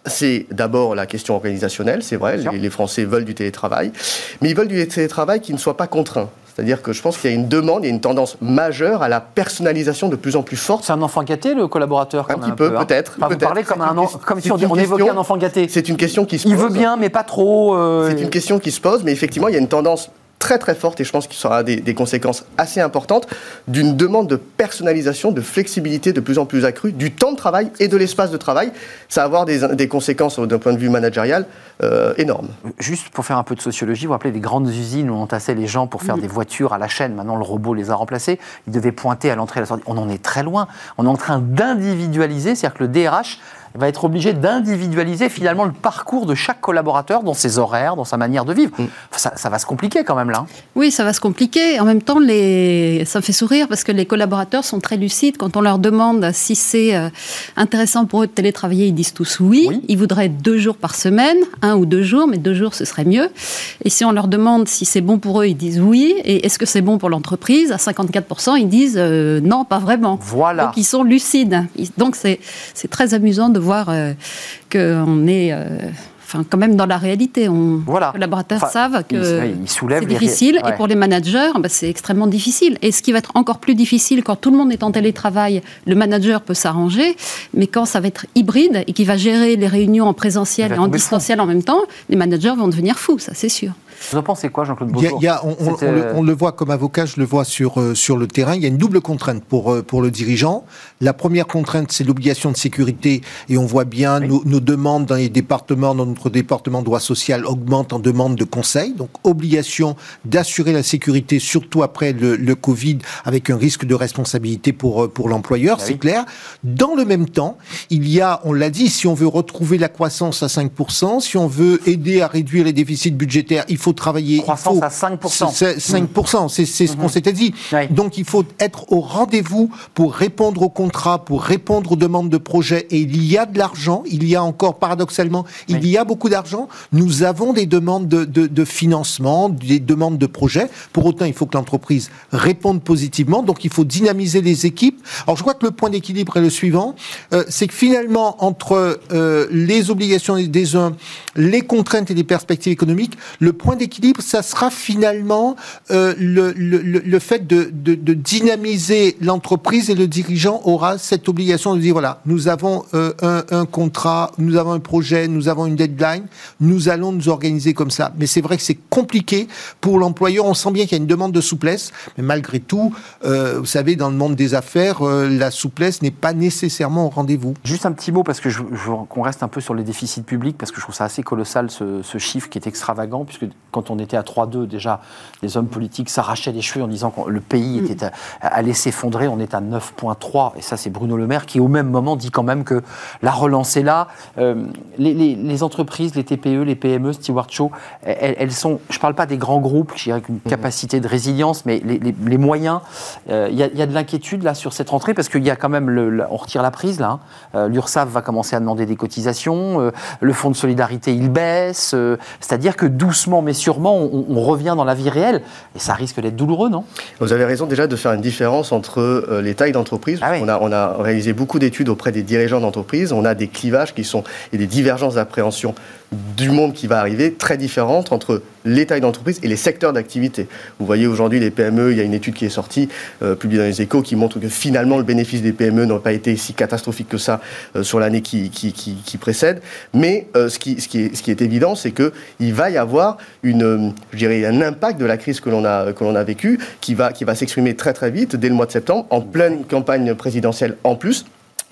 C'est d'abord la question organisationnelle, c'est vrai, les, les, Français veulent du télétravail, mais ils veulent du télétravail qui ne soit pas contraint. C'est-à-dire que je pense qu'il y a une demande, il y a une tendance majeure à la personnalisation de plus en plus forte. C'est un enfant gâté, le collaborateur Un petit peu, peut-être. vous parlez comme, un, comme si on, évoquait un enfant gâté. C'est une question qui se pose. Il veut bien, mais pas trop. Euh, c'est une question qui se pose, mais effectivement, il y a une tendance très très forte et je pense qu'il sera des, des conséquences assez importantes d'une demande de personnalisation, de flexibilité de plus en plus accrue du temps de travail et de l'espace de travail. Ça va avoir des, des conséquences d'un point de vue managérial euh, énormes. Juste pour faire un peu de sociologie, vous vous rappelez des grandes usines où on entassait les gens pour faire des voitures à la chaîne. Maintenant, le robot les a remplacés. Ils devaient pointer à l'entrée et à la sortie. On en est très loin. On est en train d'individualiser, c'est-à-dire que le DRH va être obligé d'individualiser finalement le parcours de chaque collaborateur dans ses horaires, dans sa manière de vivre. Mm. Ça, va se compliquer quand même là. Hein. Oui, ça va se compliquer. En même temps, les... ça me fait sourire parce que les collaborateurs sont très lucides. Quand on leur demande si c'est euh, intéressant pour eux de télétravailler, ils disent tous oui. Ils voudraient deux jours par semaine, un ou deux jours, mais deux jours ce serait mieux. Et si on leur demande si c'est bon pour eux, ils disent oui. Et est-ce que c'est bon pour l'entreprise? À 54%, ils disent euh, non, pas vraiment. Voilà. Donc ils sont lucides. Donc c'est très amusant de de voir euh, qu'on est euh, enfin, quand même dans la réalité. On, Les collaborateurs savent que c'est difficile. Et pour les managers, bah, c'est extrêmement difficile. Et ce qui va être encore plus difficile quand tout le monde est en télétravail, le manager peut s'arranger. Mais quand ça va être hybride et qu'il va gérer les réunions en présentiel et en distanciel en même temps, les managers vont devenir fous, ça c'est sûr. Vous en pensez quoi, Jean-Claude on, le, voit comme avocat, je le vois sur, euh, sur le terrain. Il y a une double contrainte pour, euh, pour le dirigeant. La première contrainte, c'est l'obligation de sécurité. Et on voit bien nos, demandes dans les départements, dans notre département droit social, augmentent en demande de conseil. Donc, obligation d'assurer la sécurité, surtout après le, le, Covid, avec un risque de responsabilité pour, euh, pour l'employeur, bah c'est clair. Dans le même temps, il y a, on l'a dit, si on veut retrouver la croissance à 5%, si on veut aider à réduire les déficits budgétaires, il faut travailler. Croissance à 5%. 5%, c'est ce qu'on mhm. s'était dit. Donc il faut être au rendez-vous pour répondre aux contrats, pour répondre aux demandes de projets. Et il y a de l'argent, il y a encore, paradoxalement, il y a beaucoup d'argent, nous avons des demandes de, de, financement, des demandes de projets. Pour autant, il faut que l'entreprise réponde positivement. Donc, il faut dynamiser les équipes. Alors, je crois que le point d'équilibre est le suivant. Euh, c'est que finalement, entre euh, les obligations des uns, les contraintes et les perspectives économiques, le point d'équilibre, ça sera finalement euh, le, le, le, fait de, de, dynamiser l'entreprise et le dirigeant aura cette obligation de dire, voilà, nous avons un, un contrat, nous avons un projet, nous avons une deadline, nous allons nous organiser comme ça. Mais c'est vrai que c'est compliqué pour l'employeur. On sent bien qu'il y a une demande de souplesse, mais malgré tout, euh, vous savez, dans le monde des affaires, euh, la souplesse n'est pas nécessairement au rendez-vous. Juste un petit mot, parce que je, veux qu'on reste un peu sur les déficits publics, parce que je trouve ça assez colossal ce, chiffre qui est extravagant, puisque quand on était à 3-2, déjà, les hommes politiques s'arrachaient les cheveux en disant que le pays mm. allait s'effondrer. On est à 9,3, et ça, c'est Bruno Le Maire qui, au même moment, dit quand même que la relance est là. Euh, les, entreprises, les TPE, les PME, Stewart Shaw, elles, sont, je ne parle pas des grands groupes qui ont une mhm. capacité de résilience, mais les, moyens, euh, il y, a de l'inquiétude là sur cette rentrée parce qu'il y a quand même, le, on retire la prise là, hein. euh, l'URSSAF va commencer à demander des cotisations, le fonds de solidarité il baisse, c'est-à-dire que doucement mais sûrement on, revient dans la vie réelle. Et ça risque d'être douloureux, non? Vous avez raison déjà de faire une différence entre les tailles d'entreprise. Ah on, a, on a réalisé beaucoup d'études auprès des dirigeants d'entreprise, on a des clivages qui sont et des divergences d'appréhension du monde qui va arriver très différentes entre les tailles d'entreprise et les secteurs d'activité. Vous voyez aujourd'hui les PME, il y a une étude qui est sortie, euh, publiée dans les échos, qui montre que finalement le bénéfice des PME n'a pas été si catastrophique que ça euh, sur l'année qui, qui, précède. Mais euh, ce, qui, ce, qui est, ce qui est évident, c'est qu'il va y avoir une, je dirais, un impact de la crise que l'on a, a vécue qui va, qui va s'exprimer très très vite dès le mois de septembre, en pleine campagne présidentielle en plus.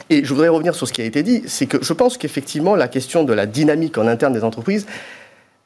Et je voudrais revenir sur ce qui a été dit, c'est que je pense qu'effectivement, la question de la dynamique en interne des entreprises,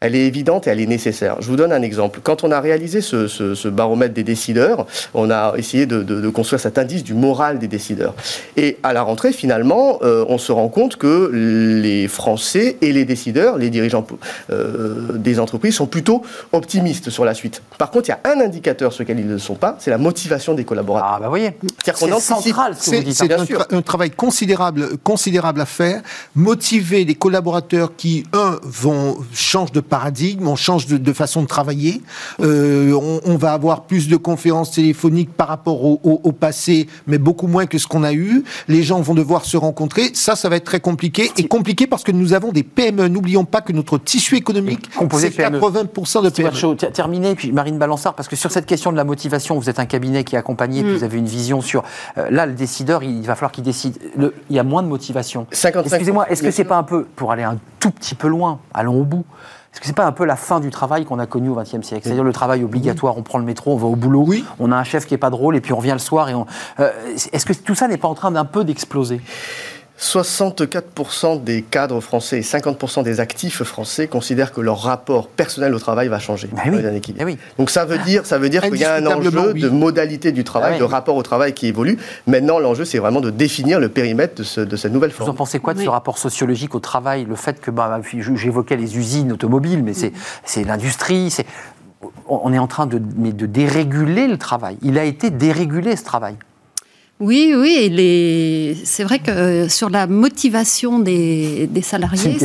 elle est évidente et elle est nécessaire. Je vous donne un exemple. Quand on a réalisé ce, baromètre des décideurs, on a essayé de, construire cet indice du moral des décideurs. Et à la rentrée, finalement, euh, on se rend compte que les Français et les décideurs, les dirigeants euh, des entreprises, sont plutôt optimistes sur la suite. Par contre, il y a un indicateur sur lequel ils ne le sont pas, c'est la motivation des collaborateurs. Ah bah voyez, c'est central. C'est un, un, travail considérable, considérable à faire. Motiver les collaborateurs qui, un, vont changer de paradigme, on change de, façon de travailler, euh, on, va avoir plus de conférences téléphoniques par rapport au, passé, mais beaucoup moins que ce qu'on a eu. Les gens vont devoir se rencontrer. Ça, ça va être très compliqué. Et compliqué parce que nous avons des PME. N'oublions pas que notre tissu économique, c'est 80% de PME. terminé, puis Marine Balançard, parce que sur cette question de la motivation, vous êtes un cabinet qui accompagne, mm. vous avez une vision sur... Euh, là, le décideur, il va falloir qu'il décide. il y a moins de motivation. Excusez-moi, est-ce que c'est pas un peu, pour aller un tout petit peu loin, allons au bout, est-ce que c'est pas un peu la fin du travail qu'on a connu au XXe siècle C'est-à-dire le travail obligatoire, on prend le métro, on va au boulot, oui. on a un chef qui est pas drôle et puis on revient le soir et on. Euh, est-ce que tout ça n'est pas en train d'un peu d'exploser? 64% des cadres français et 50% des actifs français considèrent que leur rapport personnel au travail va changer bah oui. Bah oui. Donc ça veut dire, ça veut dire qu'il y a un enjeu de modalité du travail, ah de rapport au travail qui évolue. Maintenant, l'enjeu, c'est vraiment de définir le périmètre de, de, cette nouvelle forme. Vous en pensez quoi de ce rapport sociologique au travail Le fait que, bah, j'évoquais les usines automobiles, mais c'est l'industrie, c'est on est en train de, de déréguler le travail. Il a été dérégulé ce travail. Oui, oui, c'est vrai que euh, sur la motivation des, salariés,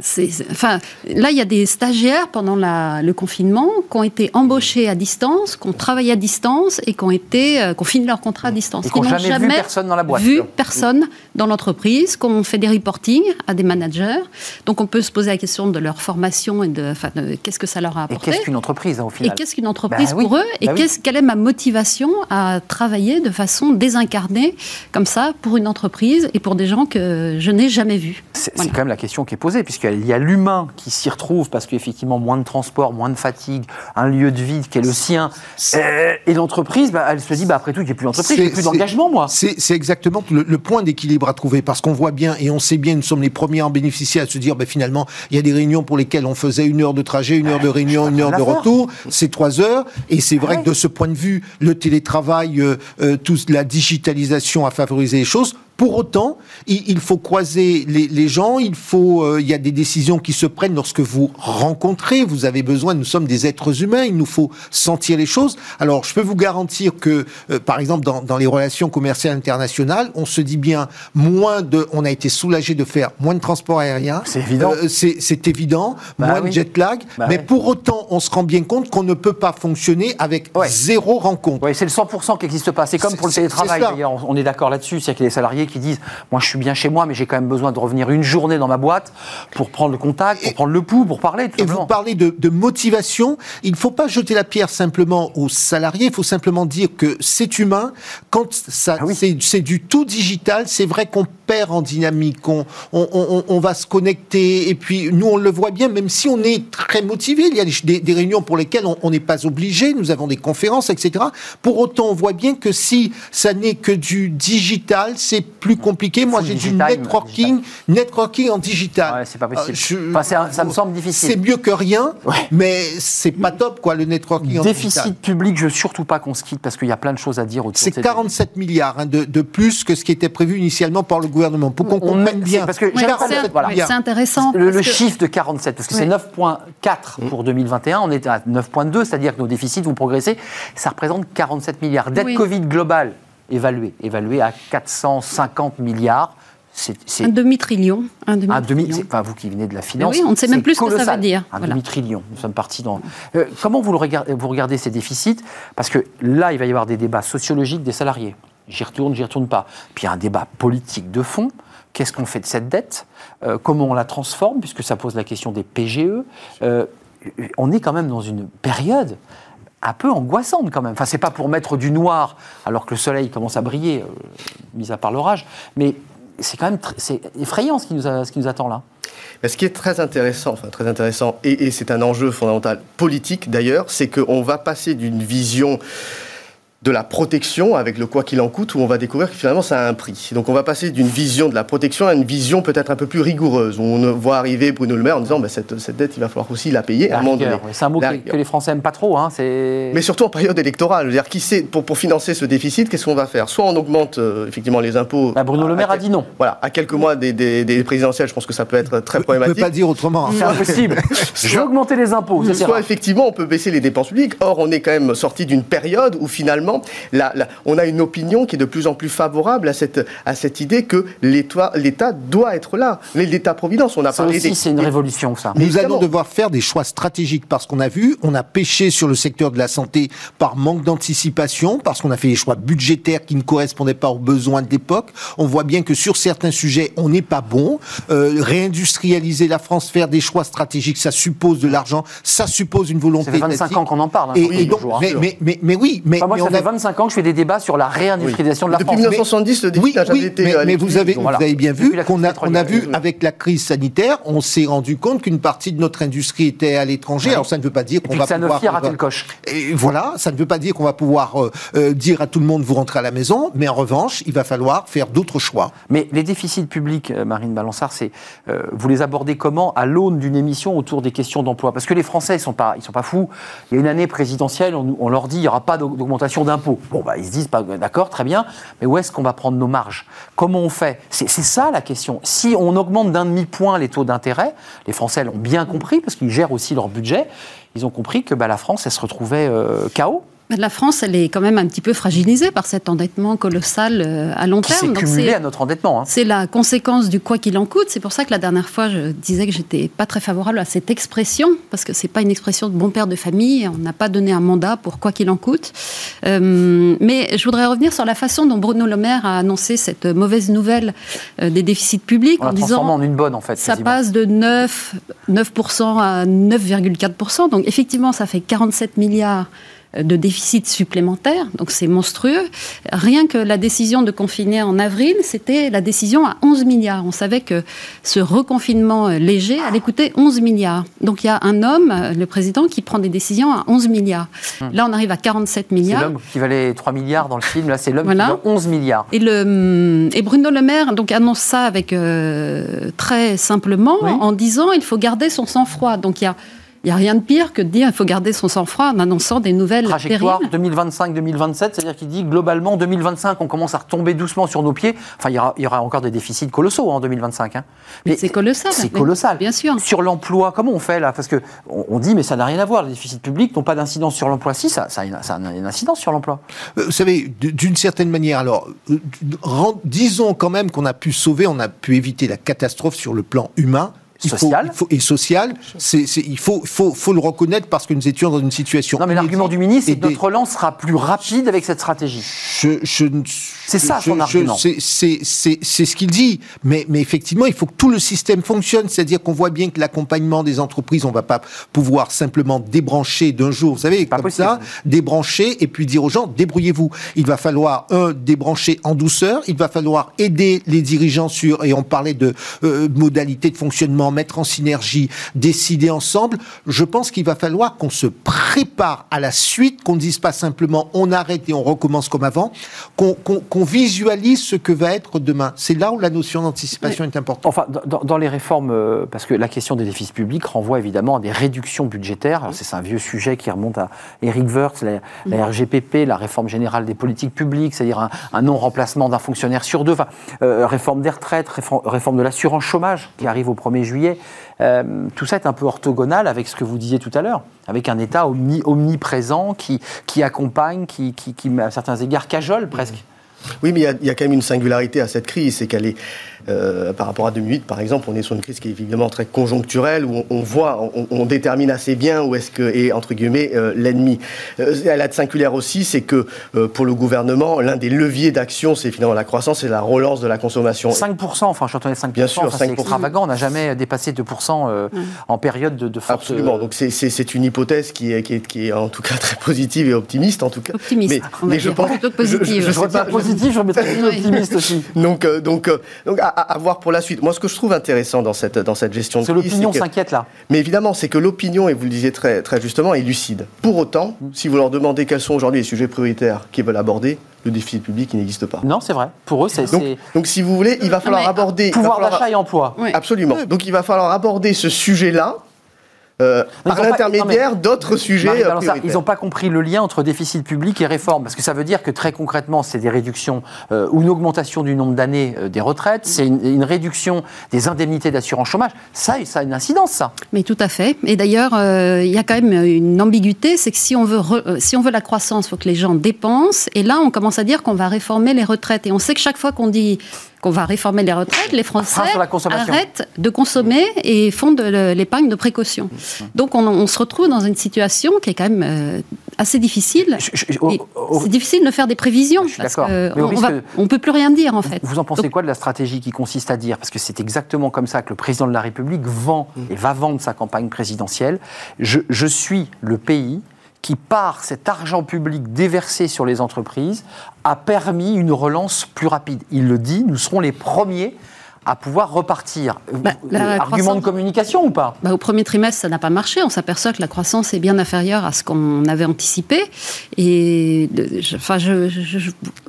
c'est enfin, là, il y a des stagiaires pendant le confinement qui ont été embauchés à distance, qui ont travaillé à distance et qui ont été, euh, qui ont fini leur contrat à distance. Et qui n'ont jamais, vu personne dans la boîte. Vu personne dans l'entreprise, qui ont fait des reportings à des managers. Donc, on peut se poser la question de leur formation et de, qu'est-ce que ça leur a apporté. Et qu'est-ce qu'une entreprise, au final? Et qu'est-ce qu'une entreprise bah pour eux Et bah quelle est ma motivation à travailler de façon façon désincarnée, comme ça, pour une entreprise et pour des gens que je n'ai jamais vus. C'est quand même la question qui est posée, puisqu'il y a l'humain qui s'y retrouve, parce qu'effectivement, moins de transport, moins de fatigue, un lieu de vie qui est le sien. Euh, et l'entreprise, bah, elle se dit, bah, après tout, a plus d'entreprise, a plus d'engagement, moi. C'est exactement le, point d'équilibre à trouver, parce qu'on voit bien, et on sait bien, nous sommes les premiers à en bénéficier, à se dire, bah, finalement, il y a des réunions pour lesquelles on faisait une heure de trajet, une heure de réunion, une heure de retour, c'est trois heures, et c'est vrai que de ce point de vue, le télétravail, euh, euh, tout la digitalisation a favorisé les choses Pour autant, il, faut croiser les, gens, il faut, euh, il y a des décisions qui se prennent lorsque vous rencontrez, vous avez besoin, nous sommes des êtres humains, il nous faut sentir les choses. Alors, je peux vous garantir que, euh, par exemple, dans, dans, les relations commerciales internationales, on se dit bien moins de, on a été soulagé de faire moins de transport aérien. C'est évident. Euh, c'est évident, bah moins de jet lag, bah mais pour autant, on se rend bien compte qu'on ne peut pas fonctionner avec zéro rencontre. Oui, c'est le 100% qui n'existe pas. C'est comme pour le télétravail, d'ailleurs, on est d'accord là-dessus. C'est qu'il y a des salariés qui disent, moi je suis bien chez moi, mais j'ai quand même besoin de revenir une journée dans ma boîte pour prendre le contact, pour prendre le pouls, pour parler. et vous parlez de, motivation. Il ne faut pas jeter la pierre simplement aux salariés. Il faut simplement dire que c'est humain. Quand ça, ah c'est du tout digital, c'est vrai qu'on perd en dynamique. On, on, va se connecter. Et puis, nous, on le voit bien, même si on est très motivé. Il y a des, des réunions pour lesquelles on n'est pas obligé. Nous avons des conférences, etc. Pour autant, on voit bien que si ça n'est que du digital, c'est plus compliqué. Moi, j'ai du networking, networking en digital. Ouais, c'est pas possible. Euh, ça me semble difficile. C'est mieux que rien, mais c'est pas top, quoi, le networking en digital. Déficit public, je veux surtout pas qu'on se quitte parce qu'il y a plein de choses à dire autour C'est 47 milliards hein, de, de, plus que ce qui était prévu initialement par le gouvernement. Pour qu'on comprenne bien. Parce que c'est intéressant. Le, chiffre de 47, parce que c'est 9,4 pour 2021, on est à 9,2, c'est-à-dire que nos déficits vont progresser. Ça représente 47 milliards. Dette Covid globale évalué, évalué à 450 milliards. Un demi-trillion. Un demi, enfin, vous qui venez de la finance. oui, on ne sait même plus ce que ça veut dire. Un demi-trillion. Nous sommes partis dans. Euh, comment vous, le regardez, vous regardez ces déficits? Parce que là, il va y avoir des débats sociologiques des salariés. J'y retourne, j'y retourne pas. Puis il y a un débat politique de fond. Qu'est-ce qu'on fait de cette dette? Euh, Comment on la transforme? Puisque ça pose la question des PGE. Euh, on est quand même dans une période un peu angoissante quand même. Enfin, c'est pas pour mettre du noir alors que le soleil commence à briller, euh, mis à part l'orage, mais c'est quand même effrayant ce qui, nous ce qui nous attend là. ce qui est très intéressant, enfin très intéressant, et, et c'est un enjeu fondamental politique d'ailleurs, c'est qu'on va passer d'une vision de la protection avec le quoi qu'il en coûte, où on va découvrir que finalement ça a un prix. Donc on va passer d'une vision de la protection à une vision peut-être un peu plus rigoureuse, où on voit arriver Bruno Le Maire en disant bah, cette, cette, dette, il va falloir aussi la payer à un moment donné. C'est un mot que, les Français n'aiment pas trop. Hein, Mais surtout en période électorale. dire, qui sait, pour, pour financer ce déficit, qu'est-ce qu'on va faire? Soit on augmente euh, effectivement les impôts. Bah, Bruno Le Maire a dit non. Voilà, à quelques mois des, des, présidentielles, je pense que ça peut être très problématique. On ne peut pas dire autrement. C'est impossible. Je vais augmenter les impôts. Soit effectivement on peut baisser les dépenses publiques. Or, on est quand même sorti d'une période où finalement la on a une opinion qui est de plus en plus favorable à cette, à cette idée que l'État doit être là. L'État-providence, on a ça aussi, c'est une révolution, ça. Nous allons devoir faire des choix stratégiques parce qu'on a vu, on a pêché sur le secteur de la santé par manque d'anticipation, parce qu'on a fait des choix budgétaires qui ne correspondaient pas aux besoins de l'époque. On voit bien que sur certains sujets, on n'est pas bon. Euh, réindustrialiser la France, faire des choix stratégiques, ça suppose de l'argent, ça suppose une volonté. Ça fait 25 ans qu'on en parle. Hein, et, donc, hein. mais, mais, mais, oui, mais, moi, ça fait 25 ans que je fais des débats sur la réindustrialisation de la France. Depuis 1970, le déficit n'a jamais été. Mais, mais vous, avez, vous avez bien vu qu'on a, on a vu avec la crise sanitaire, on s'est rendu compte qu'une partie de notre industrie était à l'étranger. Alors ça ne veut pas dire qu'on va pouvoir. a raté le coche. Et voilà, ça ne veut pas dire qu'on va pouvoir euh, euh, dire à tout le monde vous rentrez à la maison, mais en revanche, il va falloir faire d'autres choix. Mais les déficits publics, euh, Marine Balançard, c'est vous les abordez comment à l'aune d'une émission autour des questions d'emploi? Parce que les Français, ils sont pas, ils sont pas fous. Il y a une année présidentielle, on, on leur dit il n'y aura pas d'augmentation Bon, bah, ils se disent pas d'accord, très bien, mais où est-ce qu'on va prendre nos marges? Comment on fait? C'est ça la question. Si on augmente d'un demi-point les taux d'intérêt, les Français l'ont bien compris, parce qu'ils gèrent aussi leur budget, ils ont compris que bah, la France, elle se retrouvait euh, chaos. La France, elle est quand même un petit peu fragilisée par cet endettement colossal euh, à long terme. C'est cumulé à notre endettement. Hein. C'est la conséquence du quoi qu'il en coûte. C'est pour ça que la dernière fois, je disais que j'étais pas très favorable à cette expression, parce que c'est pas une expression de bon père de famille. On n'a pas donné un mandat pour quoi qu'il en coûte. Euh, mais je voudrais revenir sur la façon dont Bruno Le Maire a annoncé cette mauvaise nouvelle euh, des déficits publics. en disant en une bonne, en fait. Ça passe de 9, 9% à 9,4%. Donc effectivement, ça fait 47 milliards de déficit supplémentaire, donc c'est monstrueux. Rien que la décision de confiner en avril, c'était la décision à 11 milliards. On savait que ce reconfinement léger allait coûter 11 milliards. Donc il y a un homme, le président, qui prend des décisions à 11 milliards. Hum. Là, on arrive à 47 milliards. C'est l'homme qui valait 3 milliards dans le film, là c'est l'homme qui valait 11 milliards. Et, le, et Bruno Le Maire donc, annonce ça avec, euh, très simplement en disant il faut garder son sang-froid. Donc il y a Il n'y a rien de pire que de dire qu'il faut garder son sang-froid en annonçant des nouvelles Trajectoire 2025-2027, c'est-à-dire qu'il dit globalement 2025, on commence à retomber doucement sur nos pieds. Enfin, il y aura, encore des déficits colossaux en 2025. Hein. Mais, c'est colossal. C'est colossal. Bien sûr. Sur l'emploi, comment on fait là? Parce que on, dit, mais ça n'a rien à voir. Les déficits publics n'ont pas d'incidence sur l'emploi. Si, ça, ça, a une, incidence sur l'emploi. Euh, vous savez, d'une certaine manière, alors, euh, disons quand même qu'on a pu sauver, on a pu éviter la catastrophe sur le plan humain social. Faut, et social, c'est, il faut, faut, faut, le reconnaître parce que nous étions dans une situation. Non, mais l'argument du ministre, c'est que notre relance sera plus rapide avec cette stratégie. Je, c'est ça son argument. C'est, ce qu'il dit. Mais, mais effectivement, il faut que tout le système fonctionne. C'est-à-dire qu'on voit bien que l'accompagnement des entreprises, on va pas pouvoir simplement débrancher d'un jour, vous savez, comme ça, débrancher et puis dire aux gens, débrouillez-vous. Il va falloir, un, débrancher en douceur. Il va falloir aider les dirigeants sur, et on parlait de euh, modalités de fonctionnement mettre en synergie, décider ensemble. Je pense qu'il va falloir qu'on se prépare à la suite, qu'on ne dise pas simplement on arrête et on recommence comme avant, qu'on visualise ce que va être demain. C'est là où la notion d'anticipation est importante. Enfin, dans, les réformes, euh, parce que la question des déficits publics renvoie évidemment à des réductions budgétaires. C'est un vieux sujet qui remonte à Eric Wirtz, la, RGPP, la réforme générale des politiques publiques, c'est-à-dire un, non-remplacement d'un fonctionnaire sur deux, enfin, euh, réforme des retraites, réforme, réforme de l'assurance chômage qui arrive au 1er juillet euh, tout ça est un peu orthogonal avec ce que vous disiez tout à l'heure, avec un État omniprésent qui, accompagne, qui, à certains égards, cajole presque. Oui, mais il y, a quand même une singularité à cette crise, c'est qu'elle est, euh, par rapport à 2008, par exemple, on est sur une crise qui est évidemment très conjoncturelle, où on, voit, on, détermine assez bien où est-ce que est, entre guillemets, euh, l'ennemi. Euh, elle a de singulière aussi, c'est que pour le gouvernement, l'un des leviers d'action, c'est finalement la croissance et la relance de la consommation. 5%, enfin, je entendais 5%, bien sûr, c'est extravagant, on n'a jamais dépassé 2% en période de, de force. Absolument, donc c'est une hypothèse qui est, qui, est, en tout cas très positive et optimiste, en tout cas. Optimiste, mais, je pense, positive. Je, je, pas, positif, je mettrais optimiste aussi. Donc, donc, donc à, voir pour la suite. Moi, ce que je trouve intéressant dans cette, dans cette gestion de crise. C'est l'opinion s'inquiète là. Mais évidemment, c'est que l'opinion, et vous le disiez très, très justement, est lucide. Pour autant, si vous leur demandez quels sont aujourd'hui les sujets prioritaires qu'ils veulent aborder, le déficit public, il n'existe pas. Non, c'est vrai. Pour eux, c'est. Donc, donc, si vous voulez, il va falloir aborder. Pouvoir d'achat et emploi. Absolument. Donc, il va falloir aborder ce sujet-là euh, par l'intermédiaire d'autres sujets. Euh, ils n'ont pas compris le lien entre déficit public et réforme, parce que ça veut dire que très concrètement, c'est des réductions euh, ou une augmentation du nombre d'années des retraites, c'est une, réduction des indemnités d'assurance chômage. Ça, ça a une incidence, ça. Mais tout à fait. Et d'ailleurs, il y a quand même une ambiguïté, c'est que si on veut, si on veut la croissance, il faut que les gens dépensent. Et là, on commence à dire qu'on va réformer les retraites. Et on sait que chaque fois qu'on dit qu'on va réformer les retraites, les Français arrêtent de consommer et font de l'épargne de précaution. Donc on, se retrouve dans une situation qui est quand même euh, assez difficile. C'est difficile de faire des prévisions. parce on ne peut plus rien dire en fait. Vous en pensez quoi de la stratégie qui consiste à dire, parce que c'est exactement comme ça que le président de la République vend et va vendre sa campagne présidentielle, je suis le pays qui, par cet argent public déversé sur les entreprises, a permis une relance plus rapide. Il le dit, nous serons les premiers à pouvoir repartir. Bah, Argument de communication ou pas bah, Au premier trimestre, ça n'a pas marché. On s'aperçoit que la croissance est bien inférieure à ce qu'on avait anticipé. Et enfin, je,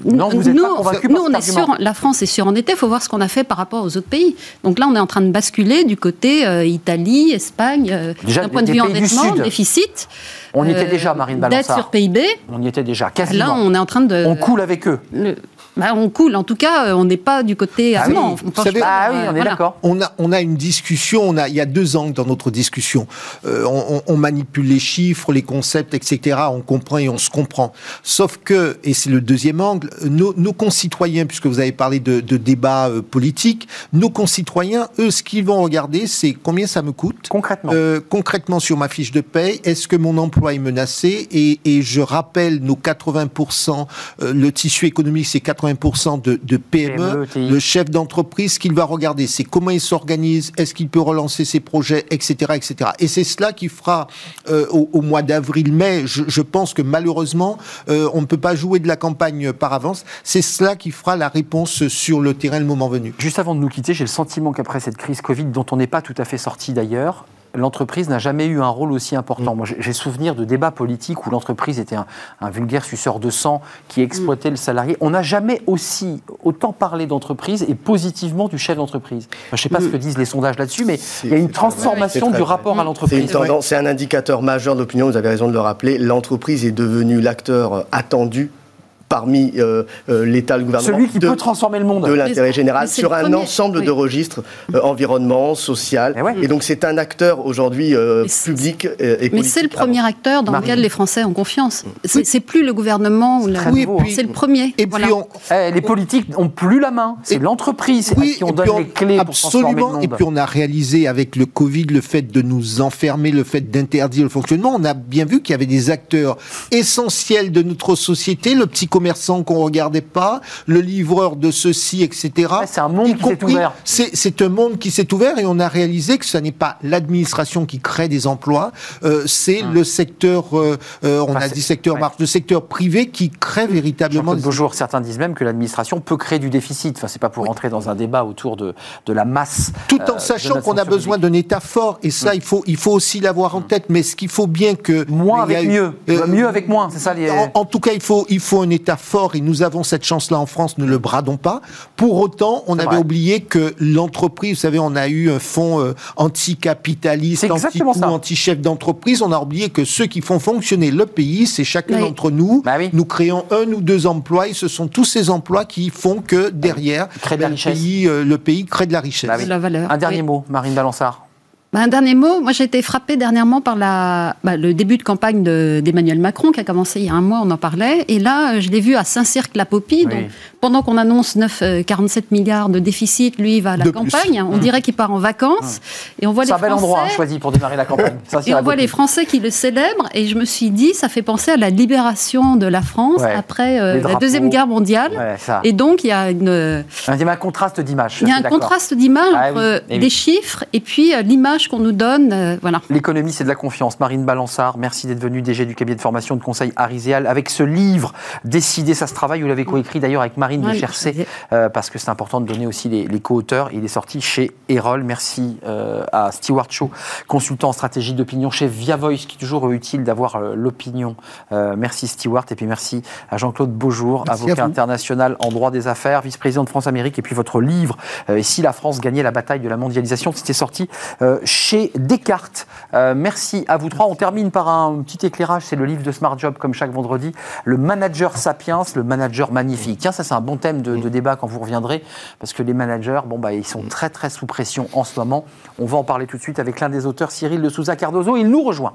non, vous n'êtes pas convaincu nous, on est sûr, la France est surendetée. Il faut voir ce qu'on a fait par rapport aux autres pays. Donc là, on est en train de basculer du côté euh, Italie, Espagne, euh, d'un point de vue endettement, déficit. On y était déjà, Marine Balançard. Dette sur PIB. On y était déjà, quasiment. Là, on est en train de... On coule avec eux. Bah, on coule. En tout cas, euh, on n'est pas du côté ah allemand. Oui. On, ah oui, on est d'accord. On a, on a une discussion. On a, il y a deux angles dans notre discussion. Euh, on, manipule les chiffres, les concepts, etc. On comprend et on se comprend. Sauf que, et c'est le deuxième angle, nos, concitoyens, puisque vous avez parlé de, de débat euh, politique, nos concitoyens, eux, ce qu'ils vont regarder, c'est combien ça me coûte. Concrètement. concrètement sur ma fiche de paye, est-ce que mon emploi est menacé et, et je rappelle nos 80%, le tissu économique, c'est 80 80% de, de PME, e, le chef d'entreprise, ce qu'il va regarder, c'est comment il s'organise, est-ce qu'il peut relancer ses projets, etc. etc. Et c'est cela qui fera euh, au, mois d'avril-mai, je, pense que malheureusement, euh, on ne peut pas jouer de la campagne par avance, c'est cela qui fera la réponse sur le terrain le moment venu. Juste avant de nous quitter, j'ai le sentiment qu'après cette crise Covid, dont on n'est pas tout à fait sorti d'ailleurs, l'entreprise n'a jamais eu un rôle aussi important. Mm. Moi, j'ai souvenir de débats politiques où l'entreprise était un, vulgaire suceur de sang qui exploitait le salarié. On n'a jamais aussi autant parlé d'entreprise et positivement du chef d'entreprise. je ne sais pas ce que disent les sondages là-dessus, mais il y a une transformation du rapport à l'entreprise. C'est un indicateur majeur d'opinion, vous avez raison de le rappeler. L'entreprise est devenue l'acteur attendu parmi euh, euh, l'État, le gouvernement. Celui qui peut transformer le monde. De l'intérêt général sur un ensemble de registres, euh, environnement, social. Et, donc c'est un acteur aujourd'hui public et politique. Mais c'est le premier acteur dans lequel les Français ont confiance. C'est plus le gouvernement ou Oui, c'est le premier. Et puis eh, les politiques n'ont plus la main. C'est l'entreprise qui ont donné les clés pour transformer le monde. Et puis on a réalisé avec le Covid le fait de nous enfermer, le fait d'interdire le fonctionnement. On a bien vu qu'il y avait des acteurs essentiels de notre société, le petit commerçant qu'on regardait pas, le livreur de ceci, etc. c'est un monde qui s'est ouvert. C'est un monde qui s'est ouvert et on a réalisé que ce n'est pas l'administration qui crée des emplois, euh, c'est hum. le secteur, euh, euh, on a dit secteur marche, le secteur privé qui crée véritablement. Des jours, certains disent même que l'administration peut créer du déficit. Enfin, c'est pas pour rentrer dans un débat autour de, de la masse. Tout en sachant qu'on a besoin d'un État fort et ça, hum. il faut il faut aussi l'avoir en hum. tête. Mais ce qu'il faut bien que moins avec mieux, mieux avec moins, c'est ça. Les... En, en, tout cas, il faut il faut un État fort et nous avons cette chance-là en France, ne le bradons pas. Pour autant, on avait oublié que l'entreprise, vous savez, on a eu un fonds euh, anticapitaliste, anti-chef d'entreprise. On a oublié que ceux qui font fonctionner le pays, c'est chacun d'entre nous. Bah nous créons un ou deux emplois et ce sont tous ces emplois qui font que derrière, le, pays, euh, le pays crée de la richesse. Bah la valeur. Un dernier mot, Marine Balançard. Bah, un dernier mot, moi j'ai été frappée dernièrement par la, bah, le début de campagne d'Emmanuel Macron qui a commencé il y a un mois, on en parlait, et là je l'ai vu à Saint-Cirque-la-Popie, donc pendant qu'on annonce 9, 47 euh, milliards de déficit, lui il va à la campagne, on mmh. dirait qu'il part en vacances, mmh. et on voit les un bel endroit hein, choisi pour démarrer la campagne. et on voit les Français qui le célèbrent, et je me suis dit, ça fait penser à la libération de la France après euh, la Deuxième Guerre mondiale, et donc il y a une... Il y a un contraste d'image. Il y a un contraste d'image ah entre les chiffres et puis euh, qu'on nous donne. Euh, voilà. L'économie, c'est de la confiance. Marine Balançard, merci d'être venue, DG du cabinet de formation de conseil Ariséal, avec ce livre, Décider, ça se travaille. Vous l'avez coécrit d'ailleurs avec Marine de Chercé, euh, parce que c'est important de donner aussi les, co-auteurs. Il est sorti chez Erol. Merci euh, à Stewart Shaw, consultant en stratégie d'opinion chez Via Voice, qui est toujours utile d'avoir l'opinion. merci Stewart. Et puis merci à Jean-Claude Beaujour, avocat international en droit des affaires, vice-président de France-Amérique. Et puis votre livre, Et si la France gagnait la bataille de la mondialisation, c'était sorti chez Descartes. Euh, merci à vous trois. On termine par un petit éclairage, c'est le livre de Smart Job comme chaque vendredi, le manager sapiens, le manager magnifique. Tiens, ça c'est un bon thème de, débat quand vous reviendrez, parce que les managers, bon bah ils sont très très sous pression en ce moment. On va en parler tout de suite avec l'un des auteurs, Cyril de Souza Cardozo. Il nous rejoint.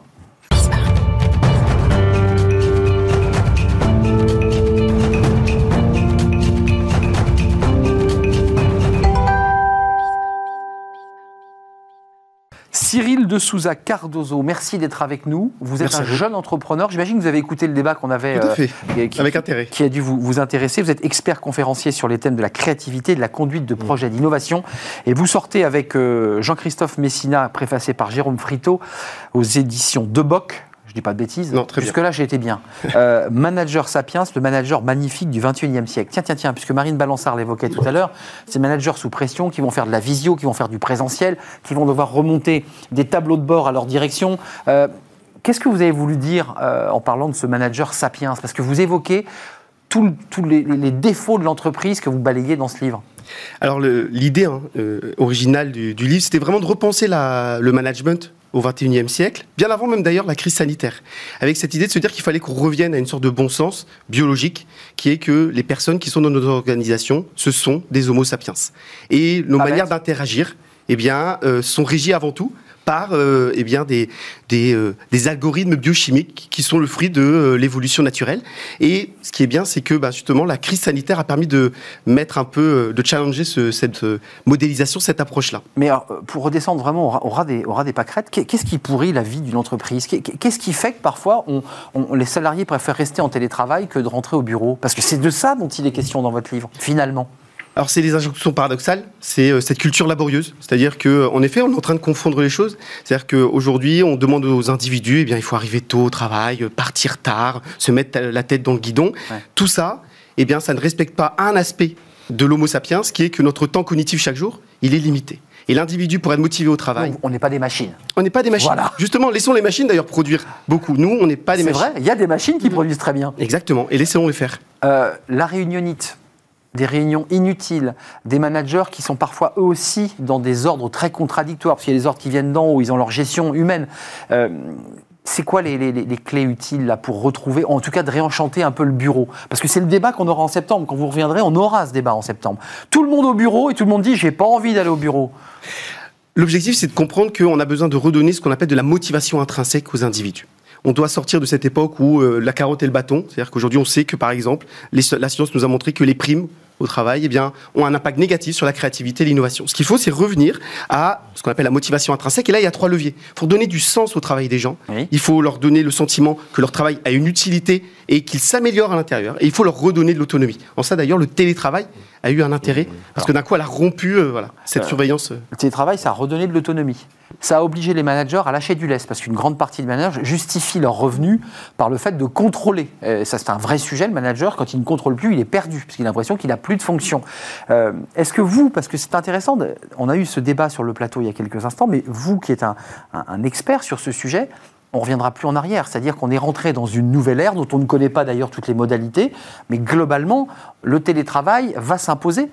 Cyril de Souza Cardozo, merci d'être avec nous. Vous êtes un jeune entrepreneur. J'imagine que vous avez écouté le débat qu'on avait. Tout à fait. Euh, qui, avec intérêt. Qui a dû vous, vous, intéresser. Vous êtes expert conférencier sur les thèmes de la créativité, de la conduite de mm. projets d'innovation. Et vous sortez avec euh, Jean-Christophe Messina, préfacé par Jérôme Frito, aux éditions Deboc, dis pas de bêtises. Non, très Jusque-là, j'ai été bien. Euh, manager Sapiens, le manager magnifique du 21e siècle. Tiens, tiens, tiens, puisque Marine Balançard l'évoquait tout à l'heure, ces managers sous pression qui vont faire de la visio, qui vont faire du présentiel, qui vont devoir remonter des tableaux de bord à leur direction. Euh, qu'est-ce que vous avez voulu dire euh, en parlant de ce manager Sapiens? Parce que vous évoquez tous les, défauts de l'entreprise que vous balayez dans ce livre. Alors l'idée hein, originale du, livre, c'était vraiment de repenser le management au XXIe siècle, bien avant même d'ailleurs la crise sanitaire, avec cette idée de se dire qu'il fallait qu'on revienne à une sorte de bon sens biologique, qui est que les personnes qui sont dans nos organisations, ce sont des Homo sapiens. Et nos manières d'interagir, eh bien, euh, sont régies avant tout par euh, eh bien des, des, euh, algorithmes biochimiques qui sont le fruit de euh, l'évolution naturelle. Et ce qui est bien, c'est que bah, justement la crise sanitaire a permis de mettre un peu, de challenger ce, cette modélisation, cette approche-là. Mais pour redescendre vraiment au ras des, au des pâquerettes, qu'est-ce qui pourrit la vie d'une entreprise? Qu'est-ce qui fait que parfois on, les salariés préfèrent rester en télétravail que de rentrer au bureau? Parce que c'est de ça dont il est question dans votre livre, finalement. Alors c'est des injonctions paradoxales, c'est euh, cette culture laborieuse, c'est-à-dire que en effet on est en train de confondre les choses, c'est-à-dire qu'aujourd'hui on demande aux individus, eh bien il faut arriver tôt au travail, euh, partir tard, se mettre la tête dans le guidon, tout ça, eh bien ça ne respecte pas un aspect de l'Homo sapiens, qui est que notre temps cognitif chaque jour, il est limité. Et l'individu, pour être motivé au travail. on n'est pas des machines. On n'est pas des machines. Justement, laissons les machines d'ailleurs produire beaucoup. Nous, on n'est pas des machines. C'est vrai, il y a des machines qui produisent très bien. Exactement, et laissons-les faire. Euh, la réunionite, des réunions inutiles, des managers qui sont parfois eux aussi dans des ordres très contradictoires, parce qu'il y a des ordres qui viennent d'en haut, ils ont leur gestion humaine. Euh, c'est quoi les, clés utiles là pour retrouver, en tout cas de réenchanter un peu le bureau? Parce que c'est le débat qu'on aura en septembre. Quand vous reviendrez, on aura ce débat en septembre. Tout le monde au bureau et tout le monde dit j'ai pas envie d'aller au bureau. L'objectif, c'est de comprendre qu'on a besoin de redonner ce qu'on appelle de la motivation intrinsèque aux individus on doit sortir de cette époque où euh, la carotte et le bâton, c'est-à-dire qu'aujourd'hui on sait que par exemple, la science nous a montré que les primes au travail eh bien, ont un impact négatif sur la créativité et l'innovation. Ce qu'il faut, c'est revenir à ce qu'on appelle la motivation intrinsèque. Et là, il y a trois leviers. Pour donner du sens au travail des gens, il faut leur donner le sentiment que leur travail a une utilité et qu'il s'améliore à l'intérieur. Et il faut leur redonner de l'autonomie. En ça, d'ailleurs, le télétravail a eu un intérêt parce que d'un coup, elle a rompu euh, voilà, cette euh, surveillance. Le télétravail, ça a redonné de l'autonomie. Ça a obligé les managers à lâcher du lest parce qu'une grande partie des managers justifient leurs revenus par le fait de contrôler. Euh, ça, c'est un vrai sujet. Le manager, quand il ne contrôle plus, il est perdu parce qu'il a l'impression qu'il n'a plus de fonction. Est-ce que vous, parce que c'est intéressant, on a eu ce débat sur le plateau il y a quelques instants, mais vous qui êtes un, un expert sur ce sujet, on reviendra plus en arrière. C'est-à-dire qu'on est rentré dans une nouvelle ère dont on ne connaît pas d'ailleurs toutes les modalités, mais globalement, le télétravail va s'imposer.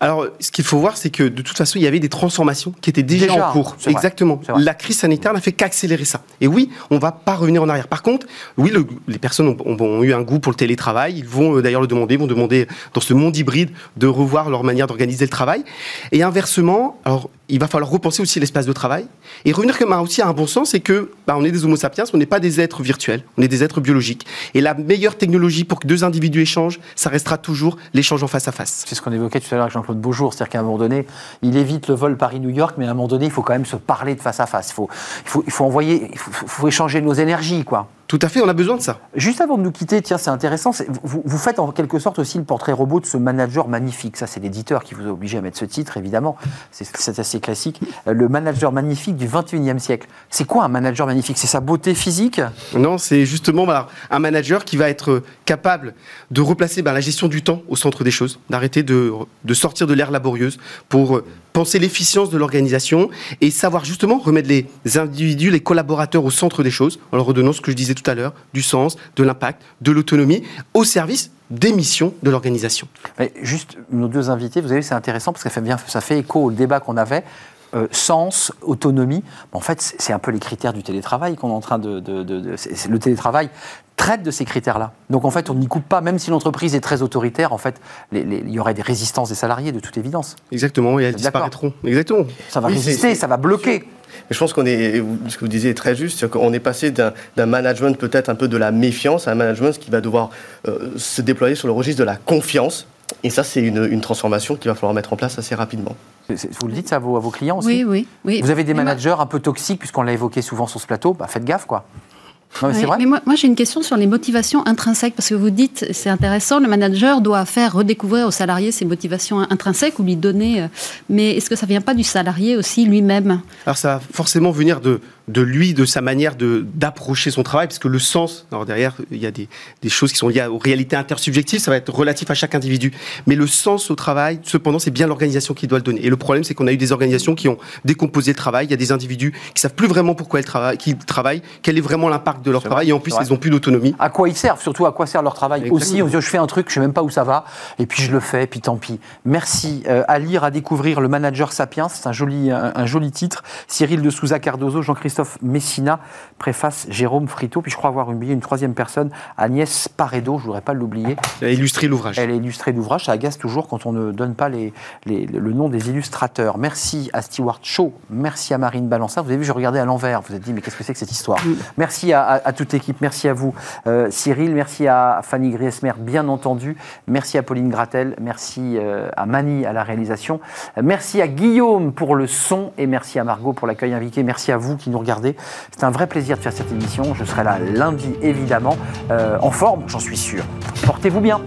Alors, ce qu'il faut voir, c'est que de toute façon, il y avait des transformations qui étaient déjà, en cours. Exactement. La crise sanitaire n'a fait qu'accélérer ça. Et oui, on ne va pas revenir en arrière. Par contre, oui, les personnes ont, eu un goût pour le télétravail. Ils vont euh, d'ailleurs le demander, vont demander dans ce monde hybride de revoir leur manière d'organiser le travail. Et inversement, alors il va falloir repenser aussi l'espace de travail et revenir comme aussi à un bon sens, c'est que bah, on est des Homo sapiens, on n'est pas des êtres virtuels, on est des êtres biologiques. Et la meilleure technologie pour que deux individus échangent, ça restera toujours l'échange en face à face. C'est ce qu'on évoquait tout à l'heure avec Jean-Claude Beaujour, c'est-à-dire qu'à un moment donné, il évite le vol Paris-New York, mais à un moment donné, il faut quand même se parler de face à face. Il faut, il faut, envoyer, il faut échanger nos énergies, quoi. Tout à fait, on a besoin de ça. Juste avant de nous quitter, tiens, c'est intéressant, vous, vous, faites en quelque sorte aussi le portrait robot de ce manager magnifique. Ça, c'est l'éditeur qui vous a obligé à mettre ce titre, évidemment. C'est assez classique. Euh, le manager magnifique du 21e siècle. C'est quoi un manager magnifique? C'est sa beauté physique? Non, c'est justement un manager qui va être capable de replacer ben, la gestion du temps au centre des choses, d'arrêter de, de sortir de l'ère laborieuse pour penser l'efficience de l'organisation et savoir justement remettre les individus, les collaborateurs au centre des choses, en leur redonnant ce que je disais tout à l'heure, du sens, de l'impact, de l'autonomie, au service des missions de l'organisation. Juste, nos deux invités, vous savez, c'est intéressant parce que ça fait écho au débat qu'on avait. Euh, sens, autonomie. En fait, c'est un peu les critères du télétravail qu'on est en train de. le télétravail traite de ces critères-là. Donc en fait, on n'y coupe pas, même si l'entreprise est très autoritaire, en fait, il y aurait des résistances des salariés de toute évidence. Exactement, et elles disparaîtront. Exactement. Ça va résister, ça va bloquer. je pense qu'on est, ce que vous disiez est très juste, c'est qu'on est passé d'un management peut-être un peu de la méfiance à un management qui va devoir euh, se déployer sur le registre de la confiance. Et ça, c'est une, transformation qu'il va falloir mettre en place assez rapidement. Vous le dites ça à vos, à vos clients aussi oui, oui, oui. Vous avez des managers un peu toxiques, puisqu'on l'a évoqué souvent sur ce plateau, bah faites gaffe, quoi. mais, moi, moi j'ai une question sur les motivations intrinsèques, parce que vous dites, c'est intéressant, le manager doit faire redécouvrir aux salariés ses motivations intrinsèques ou lui donner. Euh, mais est-ce que ça ne vient pas du salarié aussi lui-même? Alors ça va forcément venir de, de lui, de sa manière d'approcher son travail, parce que le sens, alors derrière, il y a des, des, choses qui sont liées aux réalités intersubjectives, ça va être relatif à chaque individu. Mais le sens au travail, cependant, c'est bien l'organisation qui doit le donner. Et le problème, c'est qu'on a eu des organisations qui ont décomposé le travail. Il y a des individus qui savent plus vraiment pourquoi ils travaillent, qui travaillent, quel est vraiment l'impact de leur travail, et en plus, ils n'ont plus d'autonomie. À quoi ils servent, surtout à quoi sert leur travail aussi. On se dit, je fais un truc, je sais même pas où ça va, et puis je le fais, et puis tant pis. Merci. Euh, à lire, à découvrir Le Manager Sapiens, c'est un joli, un, joli titre. Cyril de Souza Cardozo, Jean-Christophe Christophe Messina, préface Jérôme Frito, puis je crois avoir oublié une troisième personne, Agnès Paredo, je ne voudrais pas l'oublier. Elle a illustré l'ouvrage. Elle a illustré l'ouvrage, ça agace toujours quand on ne donne pas les, le nom des illustrateurs. Merci à Stewart Shaw, merci à Marine Balançard. Vous avez vu, je regardais à l'envers, vous vous êtes dit, mais qu'est-ce que c'est que cette histoire Merci à, toute l'équipe, merci à vous euh, Cyril, merci à Fanny Griesmer, bien entendu, merci à Pauline Gratel, merci euh, à Mani à la réalisation, merci à Guillaume pour le son et merci à Margot pour l'accueil invité, merci à vous qui nous regardez c'est un vrai plaisir de faire cette émission. Je serai là lundi, évidemment, euh, en forme, j'en suis sûr. Portez-vous bien.